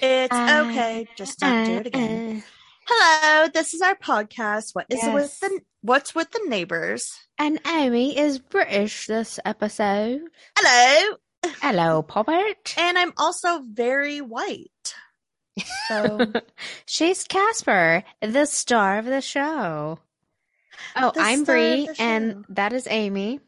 It's okay. Just don't do it again. Hello, this is our podcast. What is Yes. with the What's with the neighbors? and Amy is British this episode. Hello, Hello, Poppert. and I'm also very white. So She's Casper, the star of the show. Oh, The I'm Bree, and that is Amy.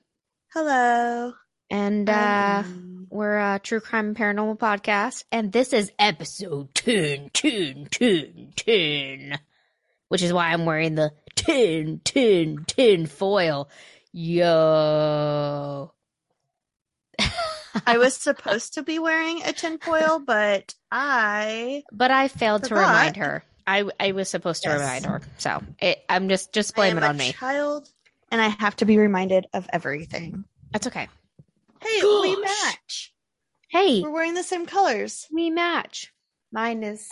hello. And uh, I'm- we're a true crime and paranormal podcast, and this is episode 10, 10, 10, 10, which is why I'm wearing the 10, 10, 10 foil. Yo. I was supposed to be wearing a tinfoil, but I But I failed to remind her. I I was supposed to Yes. remind her, so it, I'm just just I blame am it a on me. child, and I have to be reminded of everything. That's okay. Hey, we match. Hey, We're wearing the same colors. we match. Mine is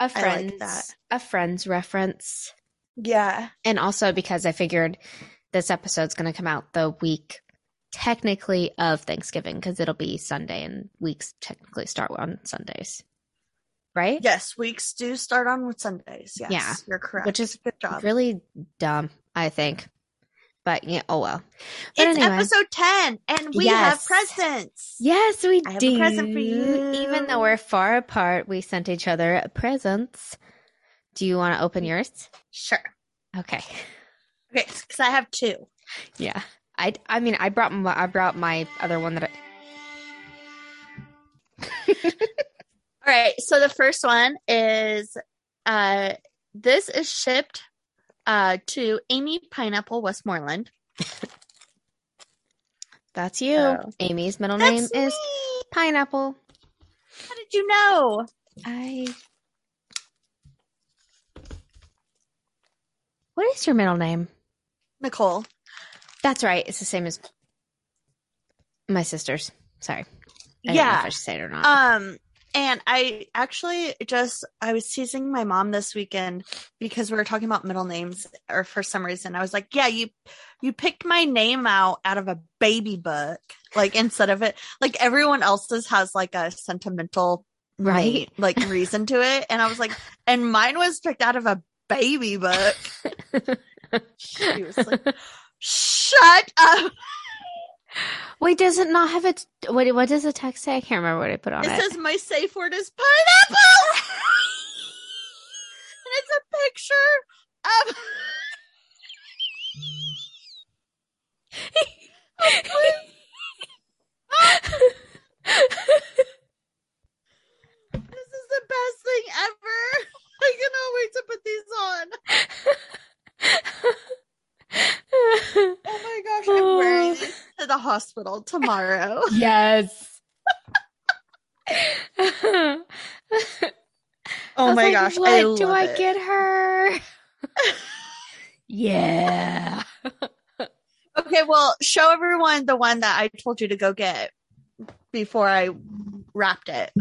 a like friend's that. a friend's reference, Yeah. and also because I figured this episode's going to come out the week technically of Thanksgiving because it'll be Sunday, and weeks technically start on Sundays, right? Yes, weeks do start on with Sundays. Yes, Yeah, you're correct. which is a good job. Really dumb, I think. But yeah, oh well. But it's anyway. episode ten, and we have presents. Yes, we I have a do. present for you. Even though we're far apart, we sent each other presents. Do you want to open yours? Sure. Okay. Okay, because I have two. Yeah. I I mean, I brought my I brought my other one that I All right. So the first one is uh this is shipped uh to Amy Pineapple Westmoreland. That's you. Oh. Amy's middle name That's is. Pineapple. How did you know? I What is your middle name? Nicole. That's right. It's the same as my sister's. Sorry. I don't know if Yeah. I should say it or not. Um and I actually just I was teasing my mom this weekend because we were talking about middle names or for some reason I was like, "Yeah, you you picked my name out out of a baby book." Like instead of it like everyone else's has like a sentimental Right. like reason to it and I was like, "And mine was picked out of a baby book." She was like, "Shut up." Wait, does it not have its what what does the text say? I can't remember what I put on It it. says my safe word is pineapple. and it's a picture of This is the best thing ever. I cannot wait to put these on. Oh my gosh, I'm wearing these to the hospital tomorrow. yes. Oh my like, gosh, what I do I it. get her? yeah. Okay, well, show everyone the one that I told you to go get before I wrapped it.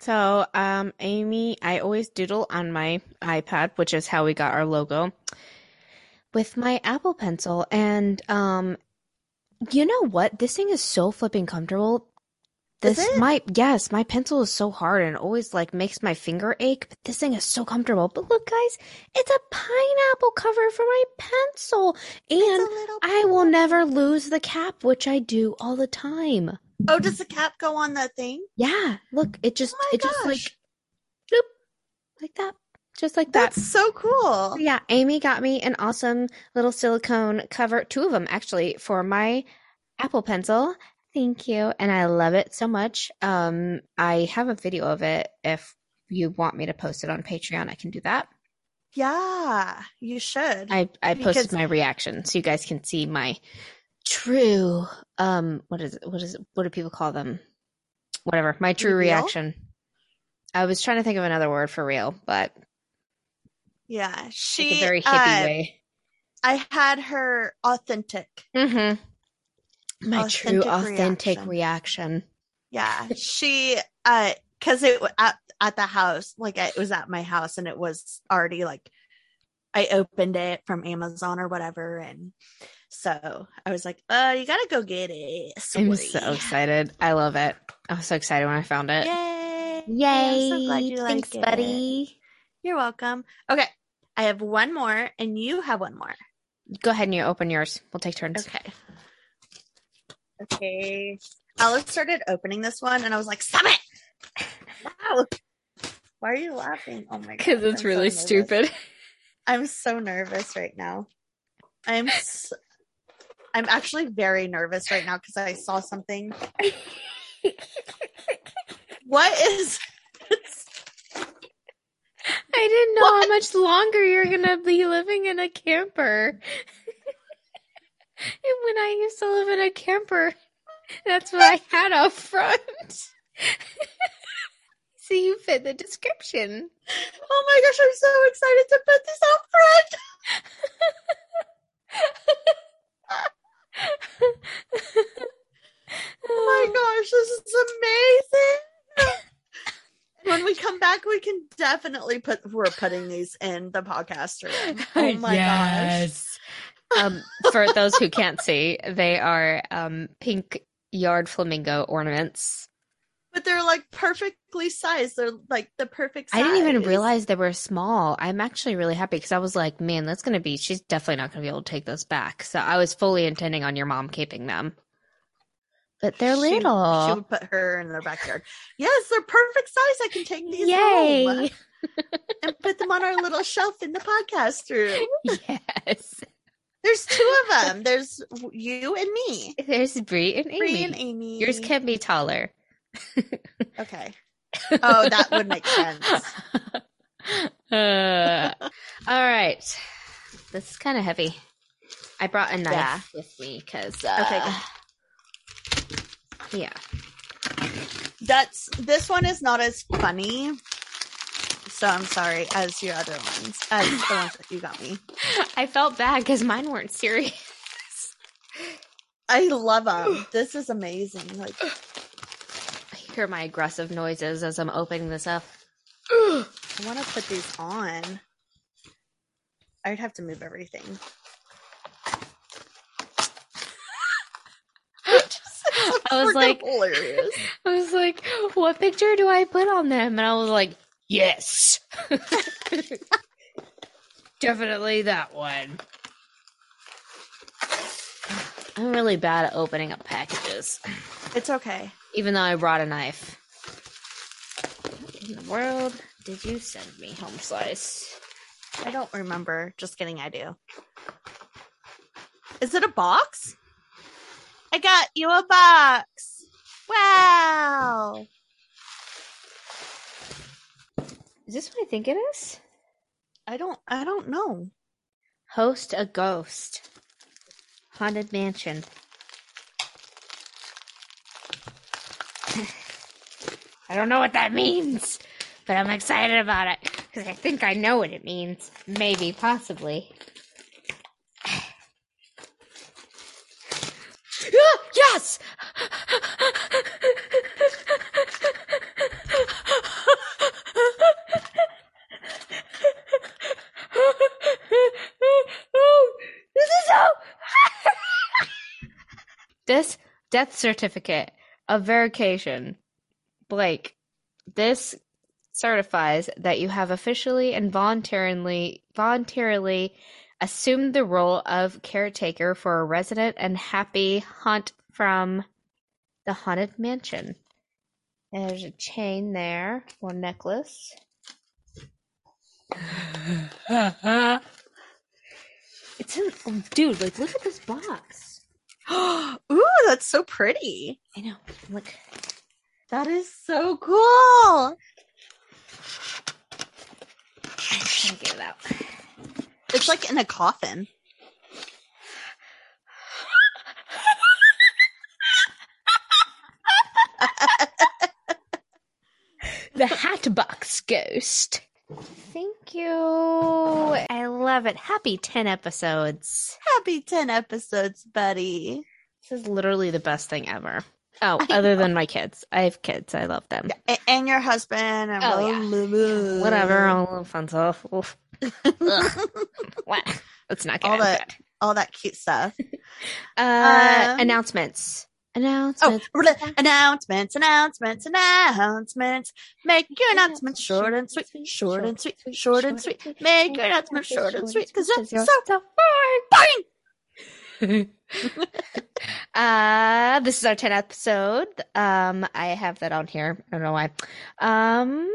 So, um, Amy, I always doodle on my iPad, which is how we got our logo, with my Apple Pencil. And, um, you know what? This thing is so flipping comfortable. Is This my yes, my pencil is so hard and always like makes my finger ache, but this thing is so comfortable. But look, guys, it's a pineapple cover for my pencil, and I will never lose the cap, which I do all the time. Oh, does the cap go on the thing? Yeah, look, it just Oh it just like gosh. bloop, like that, just like that. That's so cool. Yeah, Amy got me an awesome little silicone cover, two of them actually, for my Apple Pencil. Thank you, and I love it so much. Um, I have a video of it. If you want me to post it on Patreon, I can do that. Yeah, you should. I I Because- posted my reaction so you guys can see my true um what is it what is it what do people call them whatever my true reaction i was trying to think of another word for real but yeah, like she a very hippie uh, way I had her authentic. mm-hmm my true Authentic authentic reaction. reaction, Yeah, she uh, because it at at the house, like it was at my house, and it was already like I opened it from Amazon or whatever, and so I was like, "Uh, you gotta go get it." I'm so excited. I love it. I was so excited when I found it. Yay! Yay! I'm so glad you Thanks, like it. buddy. You're welcome. Okay, I have one more, and you have one more. Go ahead and you open yours. We'll take turns. Okay. Okay. Alice started opening this one, and I was like, "Stop it!" No. Why are you laughing? Oh my god! Because it's I'm really nervous. stupid. I'm so nervous right now. I'm I'm actually very nervous right now because I saw something. What is I didn't know how much longer you're gonna be living in a camper. and when I used to live in a camper, that's what I had up front. so you fit the description. Oh my gosh, I'm so excited to put this up front. Oh my gosh, this is amazing. When we come back, we can definitely put we're putting these in the podcast room. Oh my gosh. Um, for those who can't see, they are um, pink yard flamingo ornaments. But they're like perfectly sized. They're like the perfect size. I didn't even realize they were small. I'm actually really happy because I was like, man, that's going to be, she's definitely not going to be able to take those back. So I was fully intending on your mom keeping them. But they're She- little. She would put her in their backyard. Yes, they're perfect size. I can take these Yay. home and put them on our little shelf in the podcast room. yes. There's two of them. There's you and me. There's Bree and Amy. Bree and Amy. Yours can be taller. Okay. Oh, that would make sense. Uh, all right. This is kind of heavy. I brought a knife Yeah. with me because. Uh, Okay, Yeah. That's this one is not as funny. So I'm sorry as your other ones, as the ones that you got me. I felt bad because mine weren't serious. I love them. This is amazing. Like I hear my aggressive noises as I'm opening this up. I want to put these on. I'd have to move everything. I was like, hilarious. I was like, what picture do I put on them? And I was like, yes. Definitely that one. I'm really bad at opening up packages, It's okay. even though I brought a knife. What in the world did you send me, Home Slice? I don't remember. Just kidding, I do. Is it a box? I got you a box. Wow. Is this what I think it is? I don't I don't know. Host a ghost. Haunted mansion. I don't know what that means, but I'm excited about it because I think I know what it means. Maybe, possibly. Ah, yes! this is so. this death certificate of verification, Blake. This certifies that you have officially and voluntarily voluntarily assumed the role of caretaker for a resident and happy hunt from the haunted mansion. There's a chain there or necklace. it's in, oh, dude. Like, look at this box. Ooh, that's so pretty. I know. Look, That is so cool. I'm get it out. It's like in a coffin. The Hatbox Ghost. Thank you. I love it. Happy 10 episodes. Happy 10 episodes, buddy. This is literally the best thing ever. Oh, other than my kids. I have kids. I love them. A- and your husband. And Oh, yeah. blah, blah, blah. Whatever. All the fun stuff. What? Let's not get All that- all that cute stuff. Uh, Um, announcements. Oh, Announcements. announcements, announcements, announcements. Make your announcements short and sweet, short and sweet, short and sweet. Make your announcements short and sweet, because that's you're so boring. uh, this is our 10th episode. Um, I have that on here. I don't know why. Um,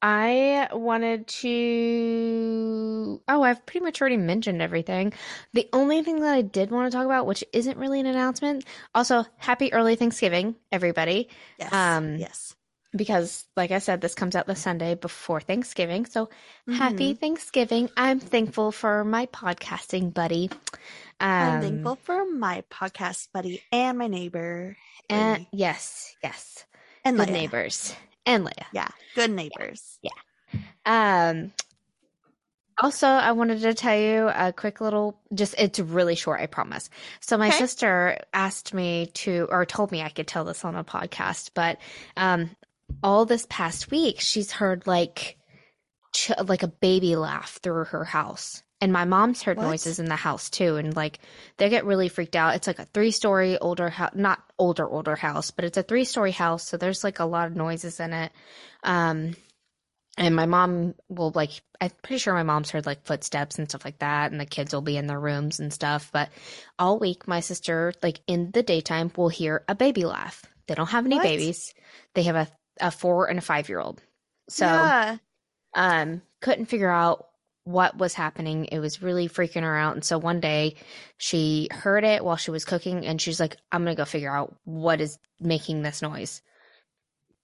I wanted to. Oh, I've pretty much already mentioned everything. The only thing that I did want to talk about, which isn't really an announcement, also happy early Thanksgiving, everybody. Yes, Um, yes. Because, like I said, this comes out the Sunday before Thanksgiving. So happy Thanksgiving. I'm thankful for my podcasting buddy. I'm Um, thankful for my podcast buddy and my neighbor. And Leah. yes, yes. and Leia. neighbors. And Leia. Yeah, good neighbors. Yeah. Um also I wanted to tell you a quick little just it's really short, I promise. So my Okay. sister asked me to or told me I could tell this on a podcast, but um all this past week she's heard like ch- like a baby laugh through her house. And my mom's heard What? noises in the house too and like they get really freaked out. It's like a three-story older house, not older older house, but it's a three-story house, so there's like a lot of noises in it. Um and my mom will like i'm pretty sure my mom's heard like footsteps and stuff like that and the kids will be in their rooms and stuff but all week my sister like in the daytime will hear a baby laugh they don't have any What? babies they have a, a four and a five year old so yeah. Um couldn't figure out what was happening it was really freaking her out and so one day she heard it while she was cooking and she's like i'm gonna go figure out what is making this noise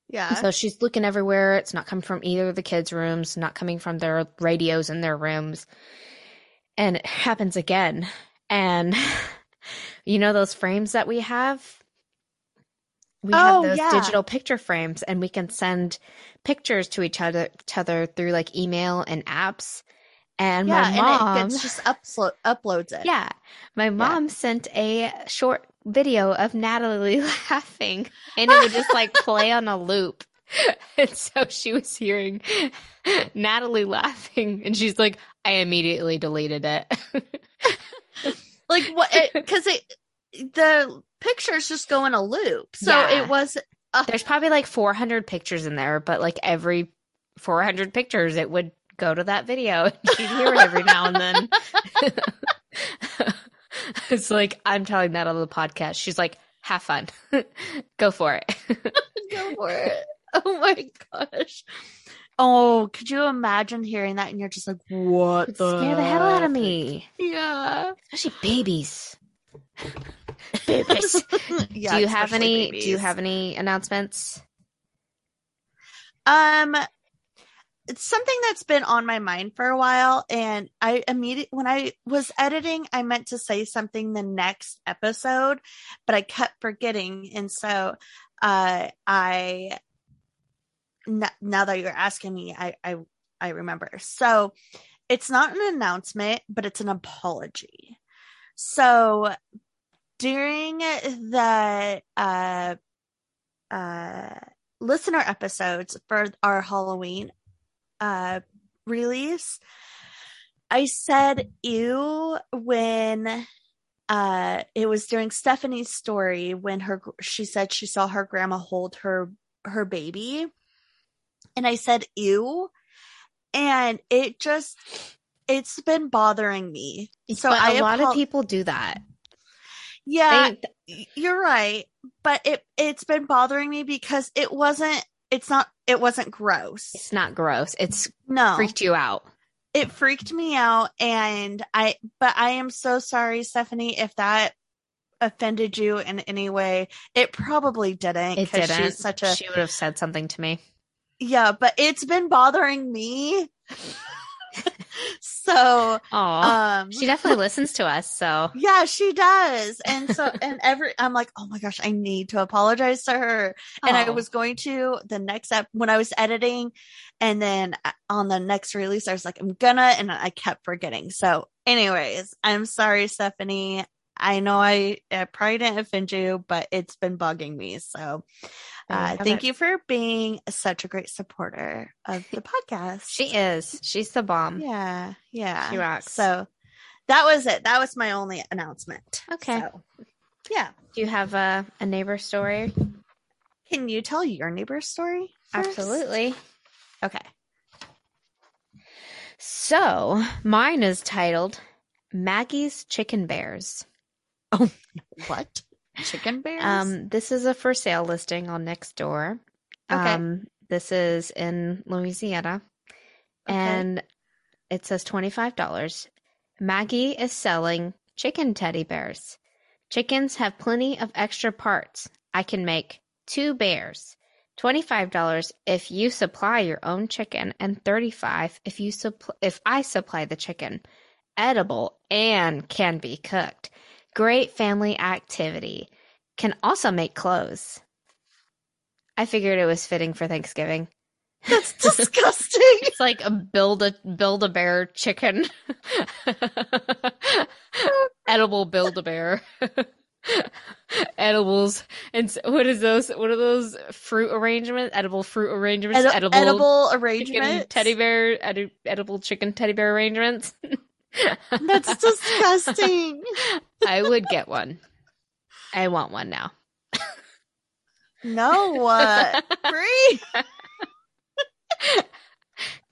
Yeah. so she's looking everywhere. It's not coming from either of the kids' rooms, not coming from their radios in their rooms. And it happens again. And you know those frames that we have? We Oh, have those yeah. digital picture frames and we can send pictures to each other, each other through like email and apps. And yeah, my mom and it just uploads it. yeah, my mom sent a short video of Natalie laughing, and it would just like play on a loop. And so she was hearing Natalie laughing, and she's like, I immediately deleted it. Like what? Eh, because it, the pictures just go in a loop. So Yeah. it was. There's probably like 400 pictures in there, but like every 400 pictures, it would go to that video. And she'd hear it every now and then. it's like, I'm telling that on the podcast. She's like, have fun. go for it. Go for it. Oh my gosh. Oh, could you imagine hearing that and you're just like, what the? scare the hell out of me. Yeah. Especially babies. Babies. yeah. do you have any do you have any announcements? Um, it's something that's been on my mind for a while, and I immediately when I was editing, I meant to say something the next episode, but I kept forgetting, and so uh, I n- now that you're asking me, I I I remember. So it's not an announcement, but it's an apology. So during the uh uh listener episodes for our Halloween uh release, I said ew when uh it was during Stephanie's story when her she said she saw her grandma hold her her baby and I said ew and it just it's been bothering me. So but I a lot apo- of people do that. Yeah, They- you're right but it it's been bothering me because it wasn't it's not it wasn't gross it's not gross. It's no freaked you out. it freaked me out and i but i am so sorry stephanie if that offended you in any way it probably didn't It didn't. she's such a she would have said something to me. yeah but it's been bothering me so um she definitely listens to us. So Yeah, she does. And so, and every, I'm like, oh my gosh, I need to apologize to her. And I was going to the next ep when I was editing. And then uh, on the next release, I was like, I'm gonna, and I kept forgetting. So, anyways, I'm sorry, Stephanie. I know I, I probably didn't offend you, but it's been bugging me. So uh, thank it. you for being such a great supporter of the podcast. She is. She's the bomb. Yeah, yeah. She rocks. So that was it. That was my only announcement. Okay. So, yeah. Do you have a, a neighbor story? Can you tell your neighbor's story? first? Absolutely. Okay. So mine is titled Maggie's Chicken Bears. Oh, what? Chicken bears? Um, this is a for sale listing on Nextdoor. Okay. Um, this is in Louisiana, Okay. and it says twenty five dollars. Maggie is selling chicken teddy bears. Chickens have plenty of extra parts. I can make two bears. Twenty five dollars if you supply your own chicken, and thirty five if you supply if I supply the chicken. Edible and can be cooked. Great family activity. Can also make clothes. I figured it was fitting for Thanksgiving. That's disgusting. It's like a build a build a bear chicken. Edible build a bear. Edibles and s- what is those? What are those fruit arrangements? Edible fruit arrangements. Edi- edible, edible chicken arrangement. teddy bear. Edi- edible chicken teddy bear arrangements. That's disgusting. I would get one. I want one now. No, uh, free.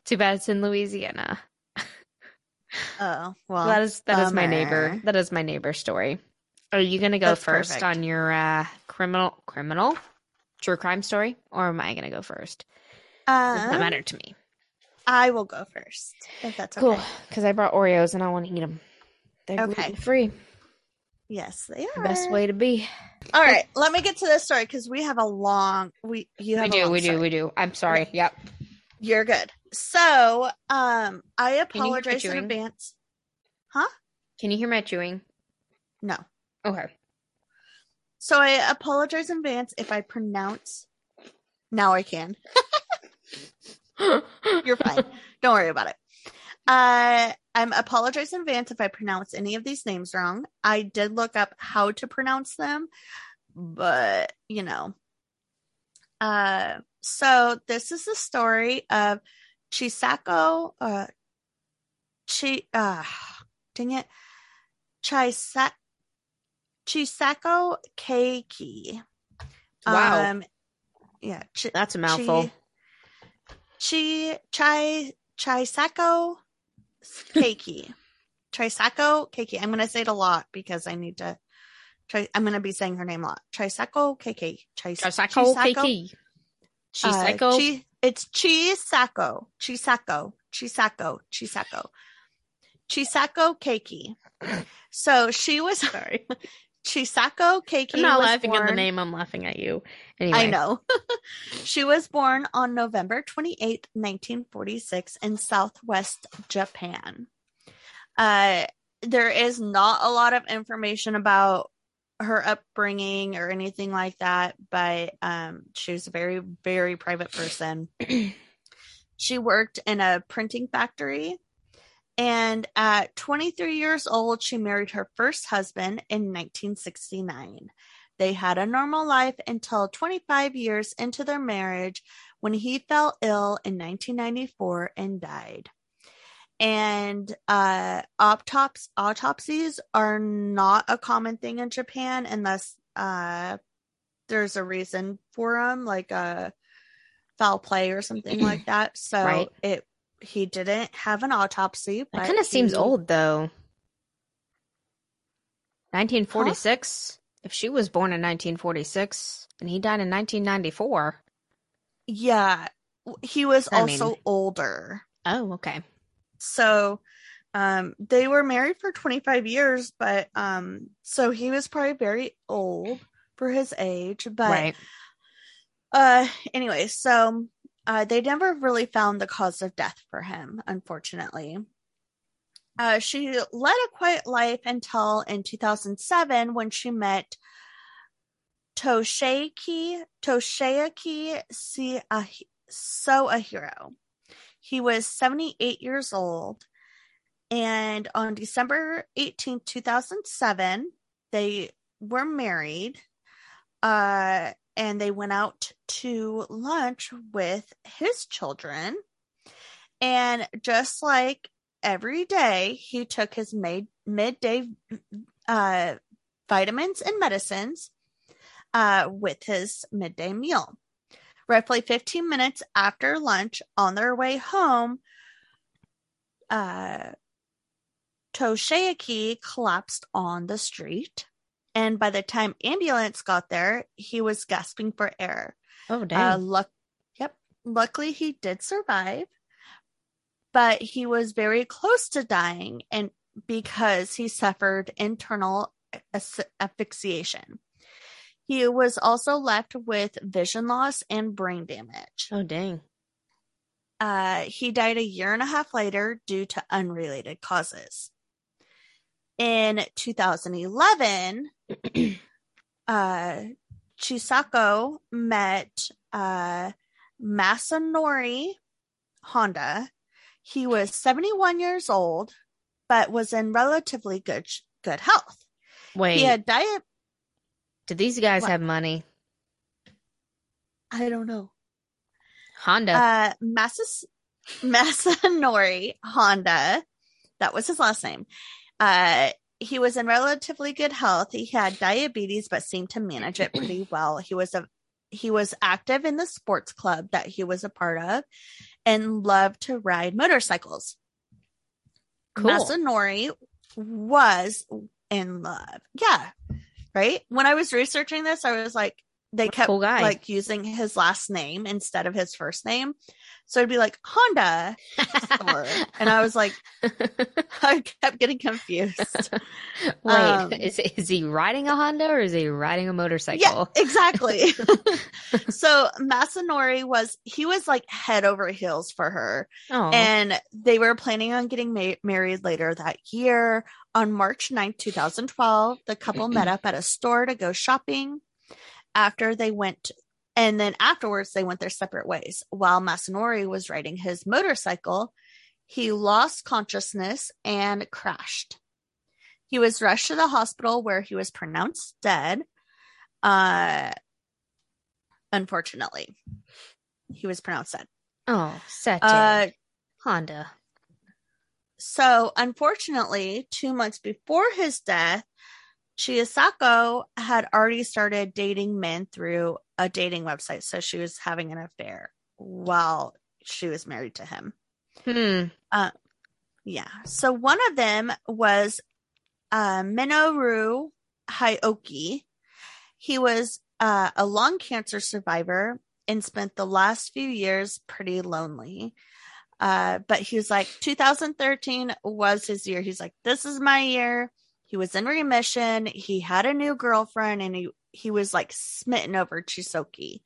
Too bad it's in Louisiana. Oh well, that is that is my neighbor. That is my neighbor story. Are you gonna go That's first perfect. on your uh, criminal criminal true crime story, or am I gonna go first? Doesn't um, matter to me. I will go first if that's okay. Cool, because I brought Oreos and I want to eat them. They're Okay. gluten free. Yes, they are. Best way to be. All right, let me get to this story because we have a long. We you have We a do, long we do, we do. I'm sorry. Yep. You're good. So, um, I you hear me apologize in advance. Huh? Can you hear my chewing? No. Okay. So I apologize in advance if I pronounce. Now I can. You're fine. Don't worry about it. Uh, I'm apologize in advance if I pronounce any of these names wrong. I did look up how to pronounce them, but you know. Uh, so this is the story of Chisako. Uh, Chi. Uh, dang it. Chisa- Chisako Keiki. Wow. Um, yeah. Chi- That's a mouthful. Chi Chai Chisako Keiki. Chisako Keiki. I'm gonna say it a lot because I need to try I'm gonna be saying her name a lot. Chisako Keiki. Chisako? Keiki. Uh, Chisako. Chi- it's Chisako. Chisako. Chisako. Chisako. Chisako Keiki. So she was Sorry. Chisako Keiki. I'm not laughing at the name. I'm laughing at you. Anyway. I know. she was born on November 28, 1946 in southwest Japan. Uh, there is not a lot of information about her upbringing or anything like that, but um, she was a very, very private person. she worked in a printing factory. And at 23 years old, she married her first husband in 1969. They had a normal life until 25 years into their marriage when he fell ill in 1994 and died. And uh, autops- autopsies are not a common thing in Japan unless uh, there's a reason for them, like a foul play or something like that. So Right. it he didn't have an autopsy. That kind of seems old, though. 1946. If she was born in 1946 and he died in 1994. Yeah, he was I also mean- older. Oh, okay. So um they were married for 25 years, but um so he was probably very old for his age, but right. uh anyway, so uh they never really found the cause of death for him, unfortunately. Uh she led a quiet life until in 2007 when she met Si So a hero. He was 78 years old. And on December 18, 2007, they were married, uh, and they went out to lunch with his children. And just like every day, he took his mid- midday uh, vitamins and medicines uh, with his midday meal. Roughly 15 minutes after lunch, on their way home, uh, Toshiaki collapsed on the street. And by the time ambulance got there, he was gasping for air. Oh Uh, dang. luck, yep. Luckily, he did survive, but he was very close to dying, and because he suffered internal as- asphyxiation, he was also left with vision loss and brain damage. oh dang. Uh, he died a year and a half later due to unrelated causes. In 2011, uh, Chisako met uh, Masanori Honda. He was 71 years old, but was in relatively good good health. Wait, He had diet. did these guys What? have money? I don't know. Honda. Uh, Masas- Masanori Honda. That was his last name. Uh, he was in relatively good health. He had diabetes, but seemed to manage it pretty well. He was a he was active in the sports club that he was a part of, and loved to ride motorcycles. cool. Masanori was in love. Yeah. Right. When I was researching this, I was like, they kept cool like using his last name instead of his first name. So it'd be like Honda. And I was like, I kept getting confused. Wait, um, is is he riding a Honda or is he riding a motorcycle? Yeah, exactly. so Masanori was, he was like head over heels for her. Oh, and they were planning on getting ma- married later that year. On March 9th, 2012, the couple met up at a store to go shopping. After they went, and then afterwards, they went their separate ways. While Masanori was riding his motorcycle, he lost consciousness and crashed. He was rushed to the hospital where he was pronounced dead. Uh, unfortunately, he was pronounced dead. oh, set Uh, Honda. So, unfortunately, two months before his death, Chiosako had already started dating men through a dating website. So, she was having an affair while she was married to him. Hmm. Yeah. So, one of them was uh, Minoru Hioki. He was uh, a lung cancer survivor and spent the last few years pretty lonely. Uh, but he was like, 2013 was his year. He's like, this is my year. He was in remission. He had a new girlfriend and he, he was like smitten over Chisoki.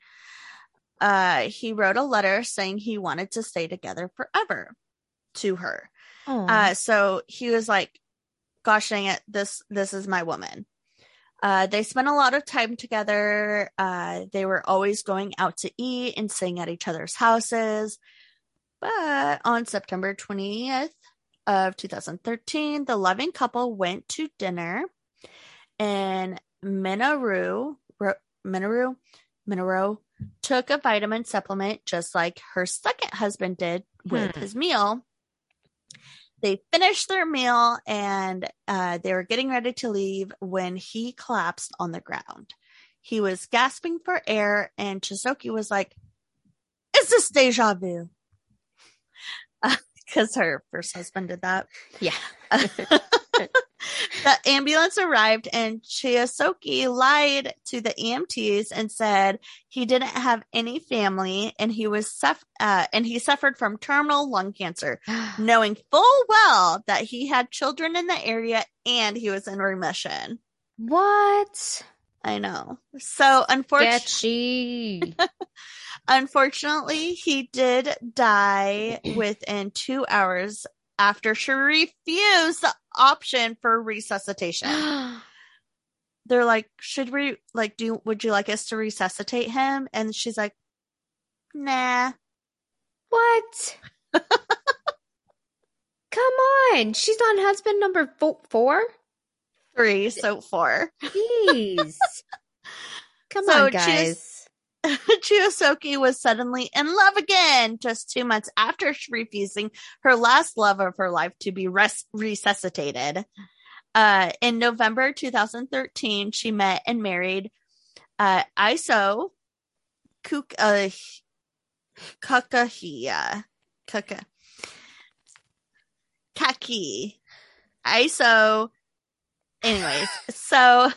Uh, he wrote a letter saying he wanted to stay together forever to her. Oh, Uh, so he was like, gosh dang it, this, this is my woman. Uh, they spent a lot of time together. Uh, they were always going out to eat and staying at each other's houses. But on September 20th of 2013, the loving couple went to dinner and Minoru, Minoru, Minoru took a vitamin supplement just like her second husband did with Hmm. his meal. They finished their meal and uh, they were getting ready to leave when he collapsed on the ground. He was gasping for air, and Chisoki was like, Is this deja vu? Because her first husband did that. yeah. the ambulance arrived and Chiyosoki lied to the EMTs and said he didn't have any family and he was suff- uh, and he suffered from terminal lung cancer, knowing full well that he had children in the area and he was in remission. what? I know. So unfortunately, unfortunately, he did die within two hours after she refused the option for resuscitation. they're like, should we like do would you like us to resuscitate him? And she's like, nah. what? Come on. She's on husband number fo- four? Three, so four. Jeez. Come So on, guys. Chiyosoki was suddenly in love again just two months after refusing her last love of her life to be res- resuscitated. Uh, in November 2013, she met and married uh, Iso Kuk- uh, Kakahiya. Kaka. Kaki. Iso. Anyways, so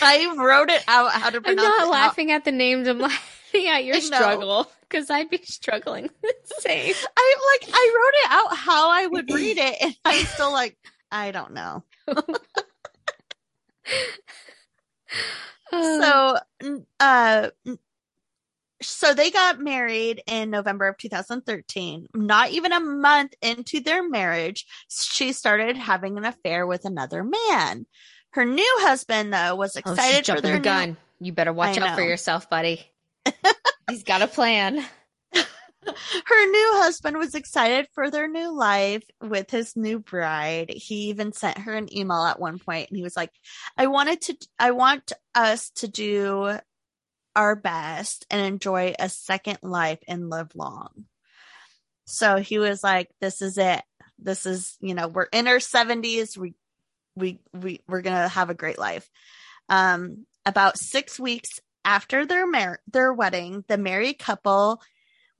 I wrote it out how to I'm not laughing at the names. I'm laughing at your struggle because I'd be struggling the same. I like I wrote it out how I would read it, and I'm still like, I don't know. So, uh, so they got married in November of 2013. Not even a month into their marriage, she started having an affair with another man. Her new husband, though, was oh, excited she's for their the new- gun. You better watch I out for yourself, buddy. He's got a plan. her new husband was excited for their new life with his new bride. He even sent her an email at one point and he was like, I wanted to, I want us to do our best and enjoy a second life and live long. So he was like, this is it. This is, you know, we're in our seventies. We, we, we, we're going to have a great life. Um, about six weeks after their mar- their wedding, the married couple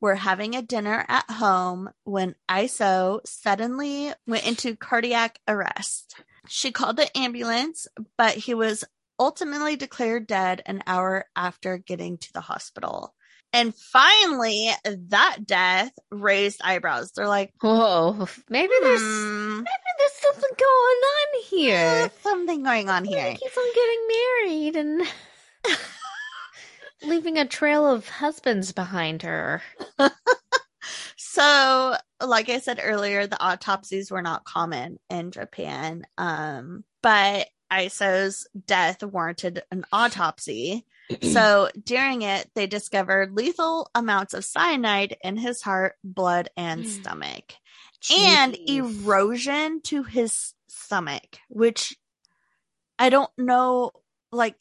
were having a dinner at home when Iso suddenly went into cardiac arrest. She called the ambulance, but he was ultimately declared dead an hour after getting to the hospital. And finally, that death raised eyebrows. They're like, Whoa, maybe there's "Hmm, maybe there's something going on here. there's something going on here. he keeps on getting married and leaving a trail of husbands behind her. So, like I said earlier, the autopsies were not common in Japan. Um, but Iso's death warranted an autopsy. So, during it, they discovered lethal amounts of cyanide in his heart, blood, and Mm. And erosion to his stomach, which I don't know, like,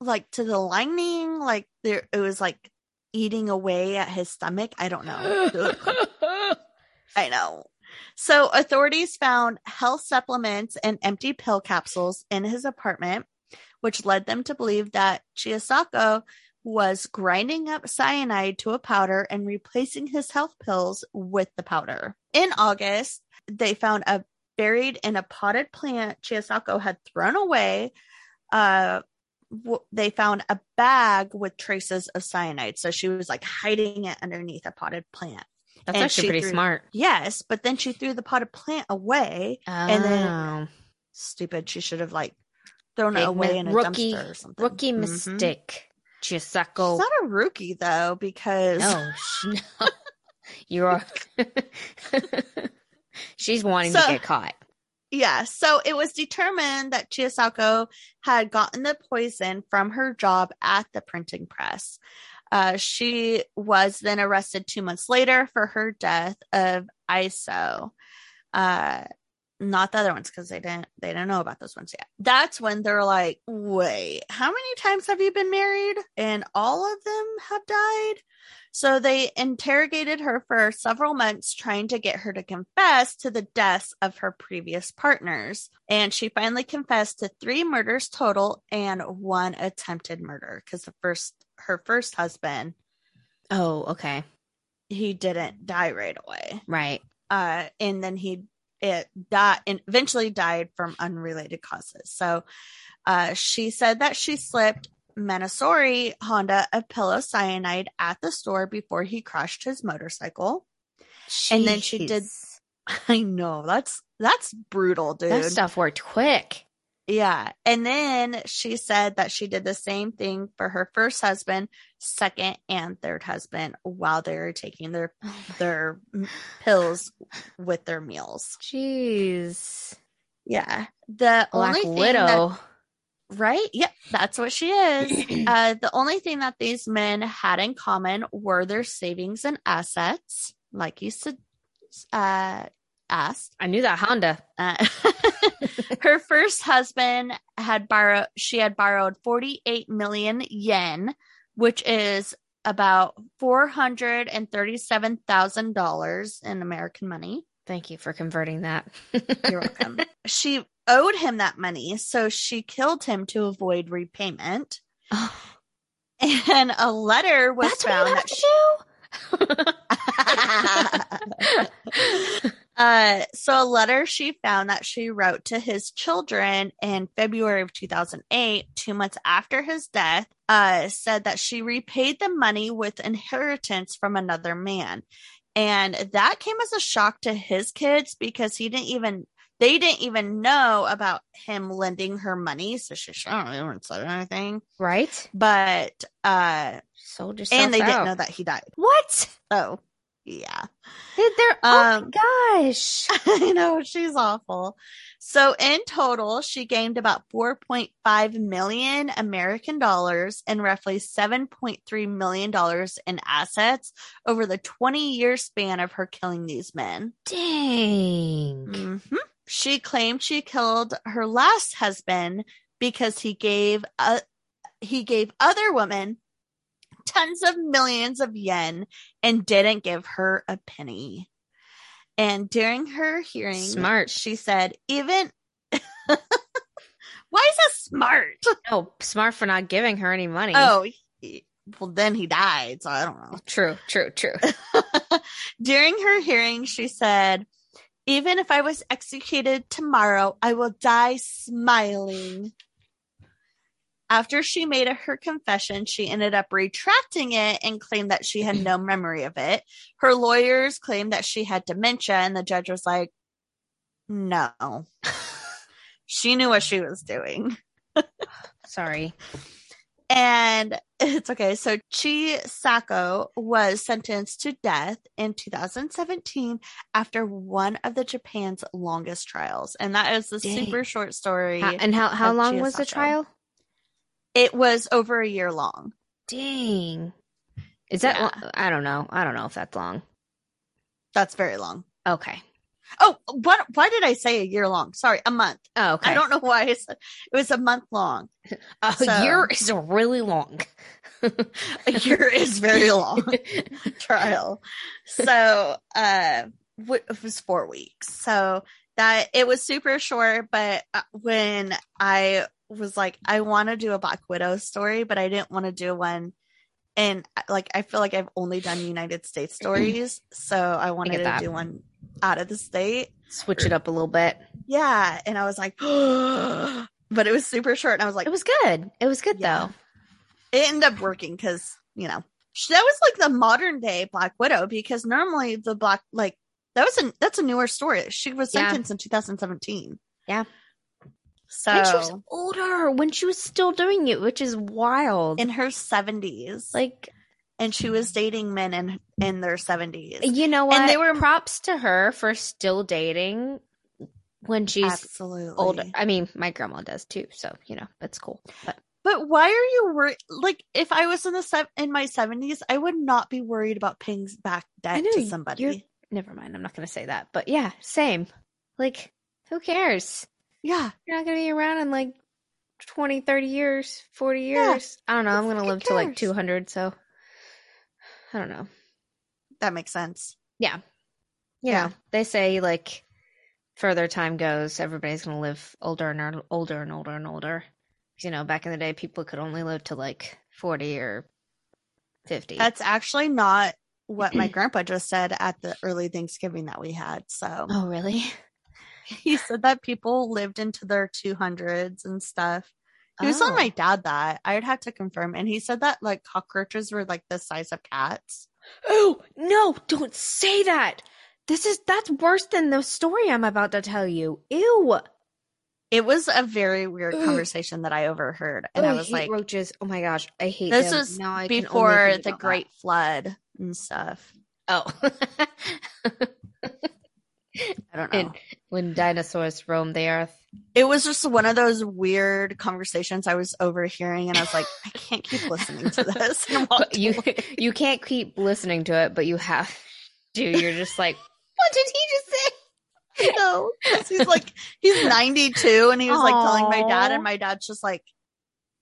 like to the lining, like there, it was like eating away at his stomach. I don't know. I know. So authorities found health supplements and empty pill capsules in his apartment, which led them to believe that Chiosako was grinding up cyanide to a powder and replacing his health pills with the powder. In August, they found a buried in a potted plant Chiosako had thrown away. Uh, w- they found a bag with traces of cyanide. So she was like hiding it underneath a potted plant. That's And actually pretty threw- smart. Yes, but then she threw the potted plant away. And then- Oh. Stupid. She should have like thrown it away mi- in a rookie- dumpster or something. rookie Mhm. mistake. She's Chisako. not a rookie though, because No, no. you are. She's wanting So- to get caught. yeah. So it was determined that Chiosako had gotten the poison from her job at the printing press. Uh, she was then arrested two months later for her death of Iso. Uh, not the other ones because they didn't they didn't know about those ones yet. That's when they're like, wait, how many times have you been married? And all of them have died. So they interrogated her for several months, trying to get her to confess to the deaths of her previous partners. And she finally confessed to three murders total and one attempted murder because the first her first husband Oh, okay. he didn't die right away Right. uh, and then he it died and eventually died from unrelated causes. So uh, she said that she slipped Manasori Honda a pillow cyanide at the store before he crashed his motorcycle. And then she did- I know that's that's brutal, dude. That stuff worked quick. Yeah. And then she said that she did the same thing for her first husband, second and third husband while they were taking their their mm, pills with their meals. Jeez. Yeah. The Black only Widow. that, right? Yep, that's what she is. uh, the only thing that these men had in common were their savings and assets, like you said, uh, asked. I knew that Honda. Uh, her first husband had borrowed she had borrowed 48 million yen which is about $437,000 in American money. Thank you for converting that. You're welcome. she owed him that money, so she killed him to avoid repayment. Oh, And a letter was that's what found you that have to do. uh, so a letter she found that she wrote to his children in February of 2008, two months after his death, uh, said that she repaid the money with inheritance from another man. And that came as a shock to his kids because he didn't even, they didn't even know about him lending her money. So she, she don't say anything. right? But, uh, Sold yourself and they didn't know that he died. What? Oh, yeah. Did there? oh Um, my gosh! I know she's awful. So in total, she gained about 4.5 million American dollars and roughly 7.3 million dollars in assets over the 20 year span of her killing these men. Dang. Mhm. She claimed she killed her last husband because he gave uh, he gave other women tons of millions of yen and didn't give her a penny. And during her hearing, Smart. she said, even why is that smart? No, smart for not giving her any money. Oh, he- well, then he died, so I don't know. true, true, true. During her hearing, she said, Even if I was executed tomorrow, I will die smiling. After she made her confession, she ended up retracting it and claimed that she had no memory of it. Her lawyers claimed that she had dementia, and the judge was like, No. she knew what she was doing. Sorry. And it's okay. So Chisako was sentenced to death in 2017 after one of the Japan's longest trials. And that is the Dang. super short story. How- and how how long was the trial? it was over a year long. Dang. Is that? Yeah. I don't know. I don't know if that's long. That's very long. Okay. Oh, what? Why did I say a year long? Sorry, a month. Oh, okay. I don't know why I said it was a month long. A so- year is really long. A year is very long. trial. So uh w- it was 4 weeks. So that it was super short, but uh, when I was like I want to do a Black Widow story, but I didn't want to do one and like I feel like I've only done United States stories, so I wanted to that. do one out of the state. Switch it up a little bit. Yeah, and I was like but it was super short and I was like It was good. It was good Yeah. though. it ended up working because you know that was like the modern day Black Widow because normally the Black like that was a that's a newer story. She was Yeah. sentenced in 2017. Yeah. So and she was older when she was still doing it, which is wild. in her 70s, like and she was dating men in in their 70s. you know what? And they were- props to her for still dating when she's Absolutely. older. I mean, my grandma does too, so you know that's cool. But But why are you worried? Like, if I was in the se- in my 70s, I would not be worried about paying back debt know, to somebody. never mind. I'm not going to say that. But yeah, same. Like, who cares? Yeah. You're not going to be around in like 20, 30 years, 40 Yeah. years. I don't know. I'm going to live to like 200. So I don't know. That makes sense. Yeah. You Yeah. know, they say like further time goes, everybody's going to live older and older and older and older. You know, back in the day, people could only live to like 40 or 50. That's actually not what my grandpa just said at the early Thanksgiving that we had. So oh, really? he said that people lived into their 200s and stuff. He was telling Oh. my dad that. I'd have to confirm. And he said that like cockroaches were like the size of cats. Oh, no, don't say that. This is that's worse than the story I'm about to tell you. Ew. It was a very weird Ugh. conversation that I overheard. And Oh, I was hate like, roaches. Oh my gosh, I hate this them. was now I before the Great Flood and stuff. Oh. I don't know. and when dinosaurs roamed the earth. it was just one of those weird conversations I was overhearing, and I was like, I can't keep listening to this. And walked But you away. you can't keep listening to it, but you have to. You're just like, what did he just say? No, he's like he's 92 and he was like telling my dad and my dad's just like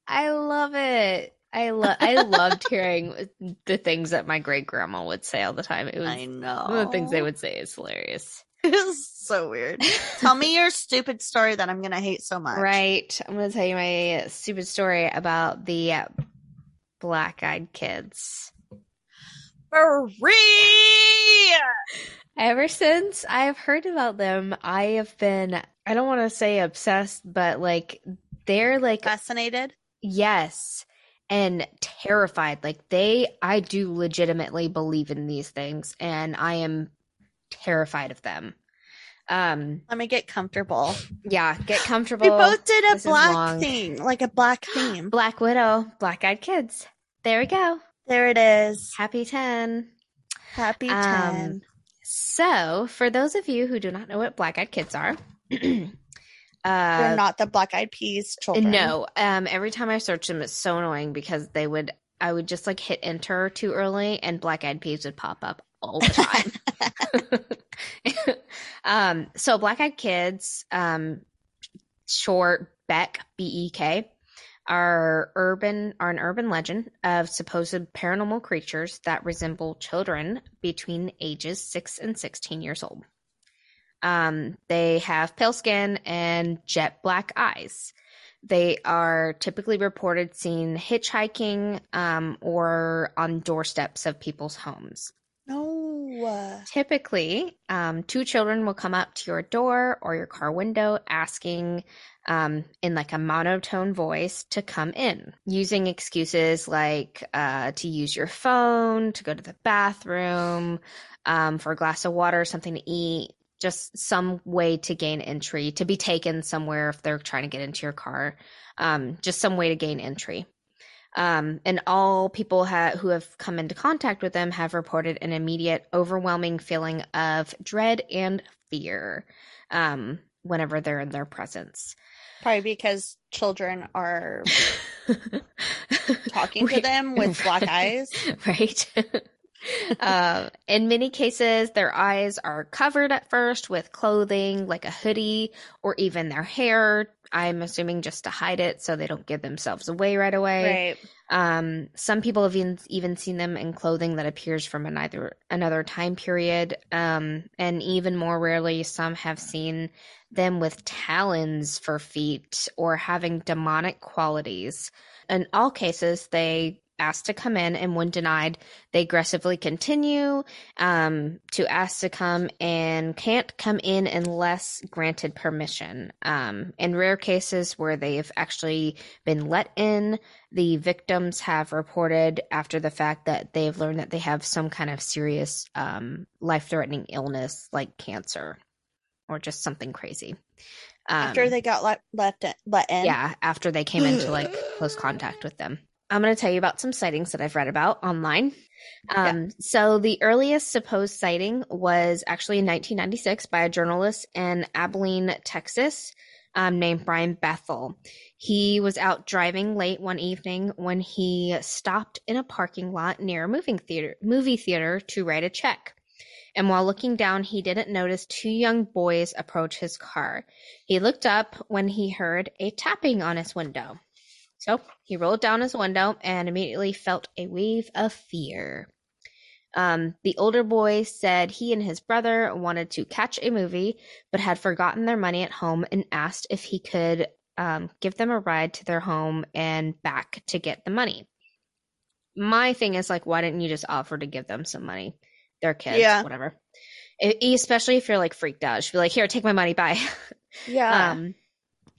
I love it. I love I loved hearing the things that my great grandma would say all the time. It was I know. one of the things they would say is hilarious. It's so weird. Tell me your stupid story that I'm gonna hate so much. Right. I'm going to tell you my stupid story about the uh, black eyed kids. Free. Ever since I've heard about them, I have been, I don't want to say obsessed, but like they're like, Fascinated. yes, and terrified. Like they, I do legitimately believe in these things and I am terrified of them. Um, Let me get comfortable. yeah, get comfortable. We both did a This black theme, like a black theme. Black Widow, black eyed kids. There we go. There it is. Happy 10. Happy Um, 10. So, for those of you who do not know what black eyed kids are, They're uh, not the black eyed peas children. no, um, every time I search them, it's so annoying because they would, I would just like hit enter too early and black eyed peas would pop up all the time. um, so black eyed kids, um, short Beck, B E K, are urban are an urban legend of supposed paranormal creatures that resemble children between ages six and sixteen years old. Um, they have pale skin and jet black eyes. They are typically reported seen hitchhiking um, or on doorsteps of people's homes. Typically, um, two children will come up to your door or your car window asking um, in like a monotone voice to come in, using excuses like uh, to use your phone, to go to the bathroom, um, for a glass of water, something to eat, just some way to gain entry, to be taken somewhere if they're trying to get into your car, um, just some way to gain entry. Um, and all people ha- who have come into contact with them have reported an immediate, overwhelming feeling of dread and fear um, whenever they're in their presence. Probably because children are talking to them with black eyes. right? uh, in many cases, their eyes are covered at first with clothing like a hoodie or even their hair. I'm assuming just to hide it so they don't give themselves away right away. Right. Um, some people have even, even seen them in clothing that appears from another another time period. Um, and even more rarely, some have seen them with talons for feet or having demonic qualities. In all cases, they ask to come in, and when denied, they aggressively continue um, to ask to come and can't come in unless granted permission. Um, in rare cases where they've actually been let in, the victims have reported after the fact that they've learned that they have some kind of serious um, life threatening illness like cancer or just something crazy. Um, After they got let let let in. yeah, after they came into like close contact with them. I'm going to tell you about some sightings that I've read about online. Um, So, the earliest supposed sighting was actually in 1996 by a journalist in Abilene, Texas, um, named Brian Bethel. He was out driving late one evening when he stopped in a parking lot near a moving theater, movie theater to write a check. And while looking down, he didn't notice two young boys approach his car. He looked up when he heard a tapping on his window. So he rolled down his window and immediately felt a wave of fear. Um, the older boy said he and his brother wanted to catch a movie, but had forgotten their money at home and asked if he could um, give them a ride to their home and back to get the money. My thing is like, why didn't you just offer to give them some money? They're kids, Yeah. whatever. E- especially if you're like freaked out, just be like, "Here, take my money, bye." Yeah. Um,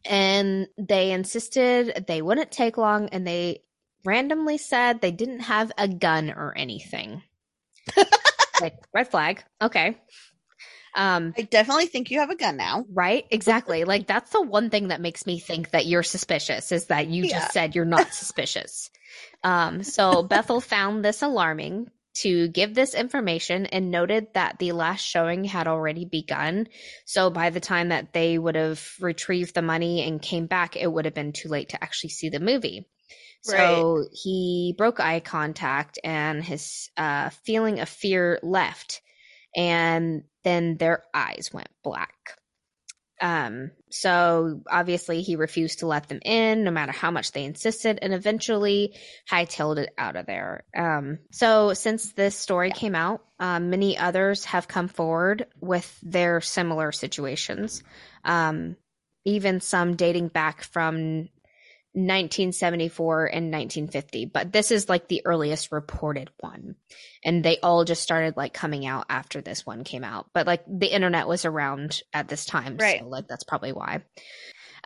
and they insisted they wouldn't take long, and they randomly said they didn't have a gun or anything. like red flag. Okay. Um, I definitely think you have a gun now. right? Exactly. like that's the one thing that makes me think that you're suspicious is that you Yeah. just said you're not suspicious. Um, so Bethel found this alarming to give this information and noted that the last showing had already begun. So by the time that they would have retrieved the money and came back, it would have been too late to actually see the movie. So he broke eye contact and his uh, feeling of fear left. and then their eyes went black. Um, so obviously he refused to let them in, no matter how much they insisted, and eventually hightailed it out of there. Um, so since this story came out, um, many others have come forward with their similar situations. Um, even some dating back from 1974 and 1950, but this is like the earliest reported one. And they all just started like coming out after this one came out. But like the internet was around at this time. Right. So like that's probably why.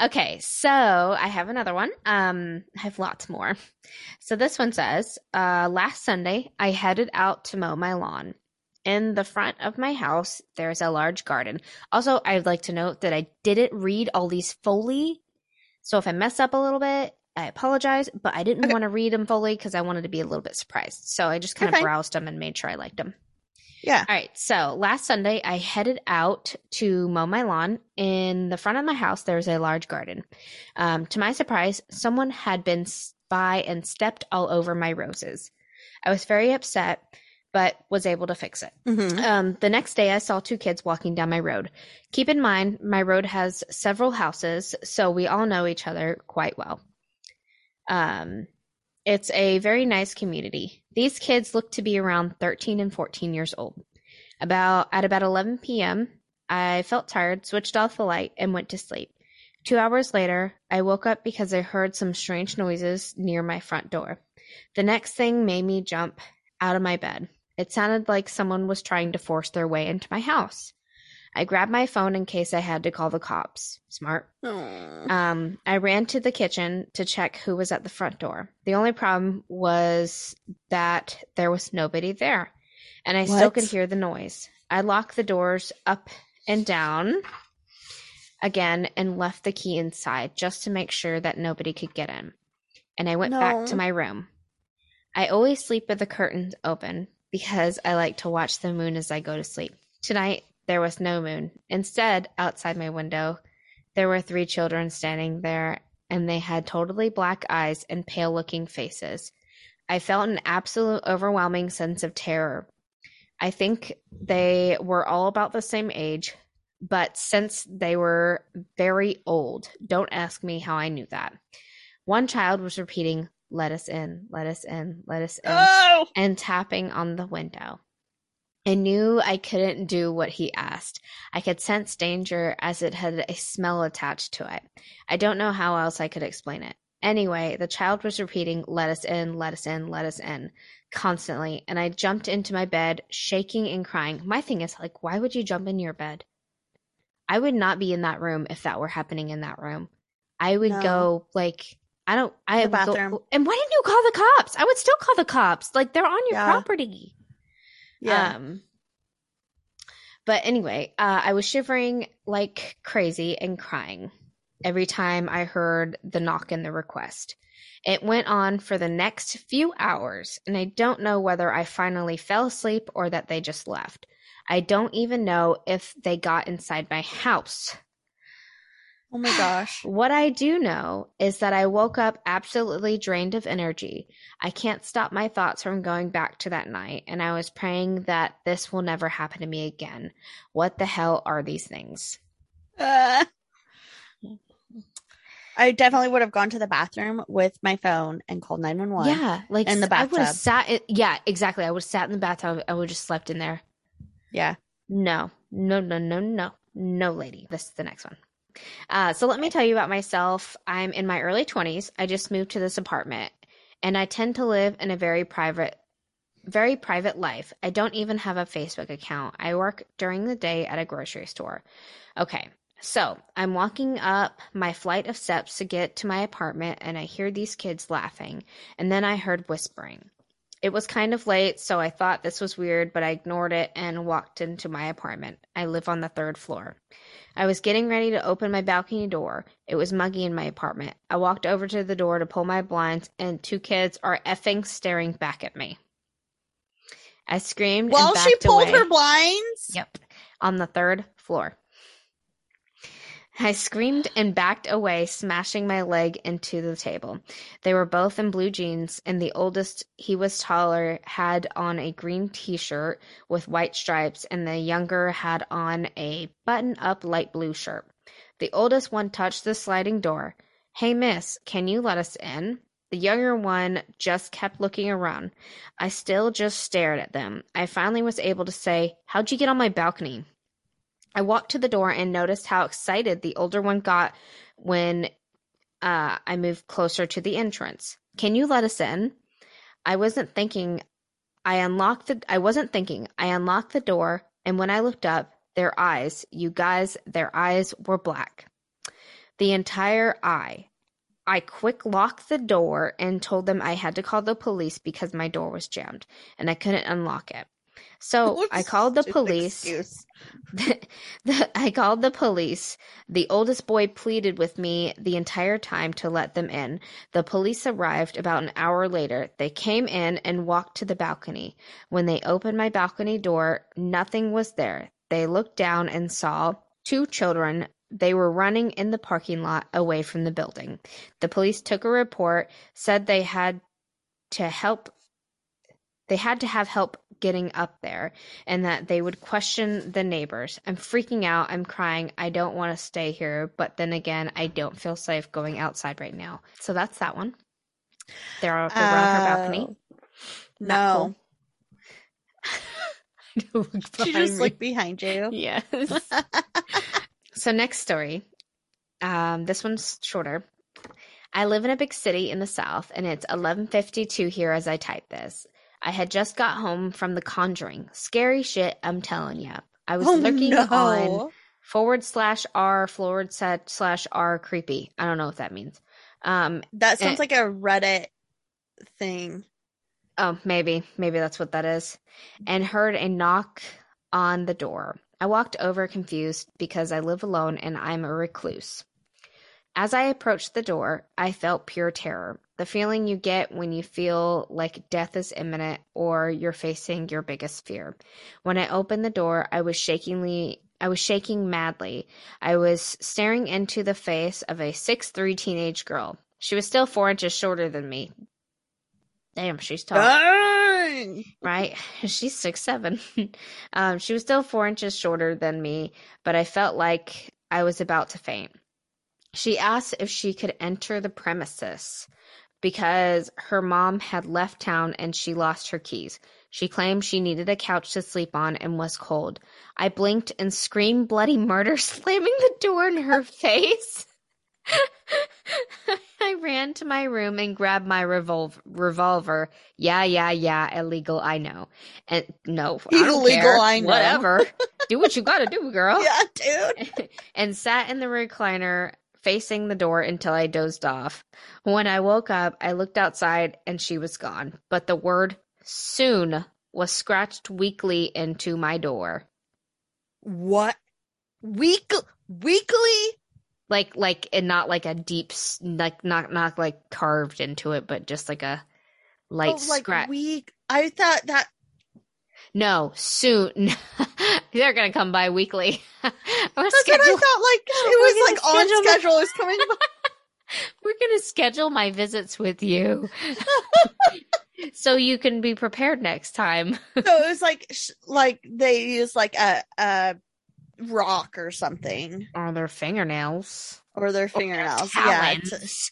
Okay, so I have another one. Um, I have lots more. So this one says, uh, last Sunday I headed out to mow my lawn. In the front of my house, there's a large garden. Also, I'd like to note that I didn't read all these fully. So if I mess up a little bit, I apologize, but I didn't Okay. want to read them fully because I wanted to be a little bit surprised. So I just kind You're of fine. browsed them and made sure I liked them. Yeah. All right. So last Sunday, I headed out to mow my lawn. In the front of my house, there's a large garden. Um, to my surprise, someone had been by and stepped all over my roses. I was very upset, but was able to fix it. Mhm. Um, the next day, I saw two kids walking down my road. Keep in mind, my road has several houses, so we all know each other quite well. Um, it's a very nice community. These kids look to be around 13 and 14 years old. About at about 11 p.m., I felt tired, switched off the light, and went to sleep. Two hours later, I woke up because I heard some strange noises near my front door. The next thing made me jump out of my bed. It sounded like someone was trying to force their way into my house. I grabbed my phone in case I had to call the cops. Smart. Um, I ran to the kitchen to check who was at the front door. The only problem was that there was nobody there, and I still could hear the noise. I locked the doors up and down again and left the key inside just to make sure that nobody could get in. And I went back to my room. I always sleep with the curtains open because I like to watch the moon as I go to sleep. Tonight, there was no moon. Instead, outside my window, there were three children standing there, and they had totally black eyes and pale looking faces. I felt an absolute overwhelming sense of terror. I think they were all about the same age, but since they were very old, don't ask me how I knew that. One child was repeating, Let us in, let us in, let us in Oh. and tapping on the window. I knew I couldn't do what he asked. I could sense danger as it had a smell attached to it. I don't know how else I could explain it. Anyway, the child was repeating, Let us in, let us in, let us in, constantly, and I jumped into my bed, shaking and crying. My thing is, like, why would you jump in your bed? I would not be in that room if that were happening in that room. I would No. go, like, I don't, I The would go- bathroom. and why didn't you call the cops? I would still call the cops. Like, they're on your Yeah. property. Yeah. Um, but anyway, uh, I was shivering like crazy and crying every time I heard the knock and the request. It went on for the next few hours, and I don't know whether I finally fell asleep or that they just left. I don't even know if they got inside my house. Oh my gosh. What I do know is that I woke up absolutely drained of energy. I can't stop my thoughts from going back to that night, and I was praying that this will never happen to me again. What the hell are these things? Uh, I definitely would have gone to the bathroom with my phone and called 911. yeah, like in the I would have bathtub. sat. In, yeah, exactly. I would have sat in the bathtub. I would have just slept in there. Yeah. No, no, no, no, no, no, lady. This is the next one. Uh, so let me tell you about myself. I'm in my early 20s. I just moved to this apartment, and I tend to live in a very private, very private life. I don't even have a Facebook account. I work during the day at a grocery store. Okay, so I'm walking up my flight of steps to get to my apartment, and I hear these kids laughing, and then I heard whispering. It was kind of late, so I thought this was weird, but I ignored it and walked into my apartment. I live on the third floor. I was getting ready to open my balcony door. It was muggy in my apartment. I walked over to the door to pull my blinds, and two kids are effing staring back at me. I screamed While she pulled away. her blinds. Yep, on the third floor. I screamed and backed away, smashing my leg into the table. They were both in blue jeans, and the oldest, he was taller, had on a green t shirt with white stripes, and the younger had on a button up light blue shirt. The oldest one touched the sliding door. Hey, miss, can you let us in? The younger one just kept looking around. I still just stared at them. I finally was able to say, How'd you get on my balcony? I walked to the door and noticed how excited the older one got when uh, I moved closer to the entrance. Can you let us in? I wasn't thinking. I unlocked the. I wasn't thinking. I unlocked the door, and when I looked up, their eyes, you guys, their eyes were black. The entire eye. I quick locked the door and told them I had to call the police because my door was jammed and I couldn't unlock it. So What I called the police. excuse. the, I called the police. The oldest boy pleaded with me the entire time to let them in. The police arrived about an hour later. They came in and walked to the balcony. When they opened my balcony door, nothing was there. They looked down and saw two children. They were running in the parking lot away from the building. The police took a report, said they had to help they had to have help getting up there and that they would question the neighbors. I'm freaking out. I'm crying. I don't want to stay here, but then again, I don't feel safe going outside right now. So that's that one. They're, they're on her balcony. Oh, No. cool. She just looked behind you. Yes. so next story. Um, this one's shorter. I live in a big city in the south, and it's 11:52 here as I type this. I had just got home from The Conjuring. Scary shit, I'm telling you. I was oh looking no. on forward slash r forward set slash r creepy. I don't know what that means. Um, That sounds Eh. like a Reddit thing. Oh, maybe. Maybe that's what that is. And heard a knock on the door. I walked over confused because I live alone and I'm a recluse. As I approached the door, I felt pure terror. The feeling you get when you feel like death is imminent or you're facing your biggest fear. When I opened the door, I was shakingly I was shaking madly. I was staring into the face of a six three teenage girl. She was still four inches shorter than me. Damn, she's tall Dang. right? She's six seven. um, she was still four inches shorter than me, but I felt like I was about to faint. She asked if she could enter the premises because her mom had left town and she lost her keys. She claimed she needed a couch to sleep on and was cold. I blinked and screamed bloody murder, slamming the door in her face. I ran to my room and grabbed my revol- revolver. Yeah, yeah, yeah, illegal, I know. And no, I don't Illegal, care. I know. Whatever. do what you gotta do, girl. Yeah, dude. and sat in the recliner facing the door until I dozed off. When I woke up, I looked outside and she was gone, but the word soon was scratched weakly into my door. What? Week weekly? Like like and not like a deep like not not like carved into it, but just like a light oh, like scratch. week. I thought that no, soon. They're gonna come by weekly. That's what I thought. Like it was like on schedule my- schedule. It was coming. by. We're gonna schedule my visits with you, so you can be prepared next time. so it was like sh- like they use like a a rock or something Or their fingernails. or their fingernails. yeah, talons. it's-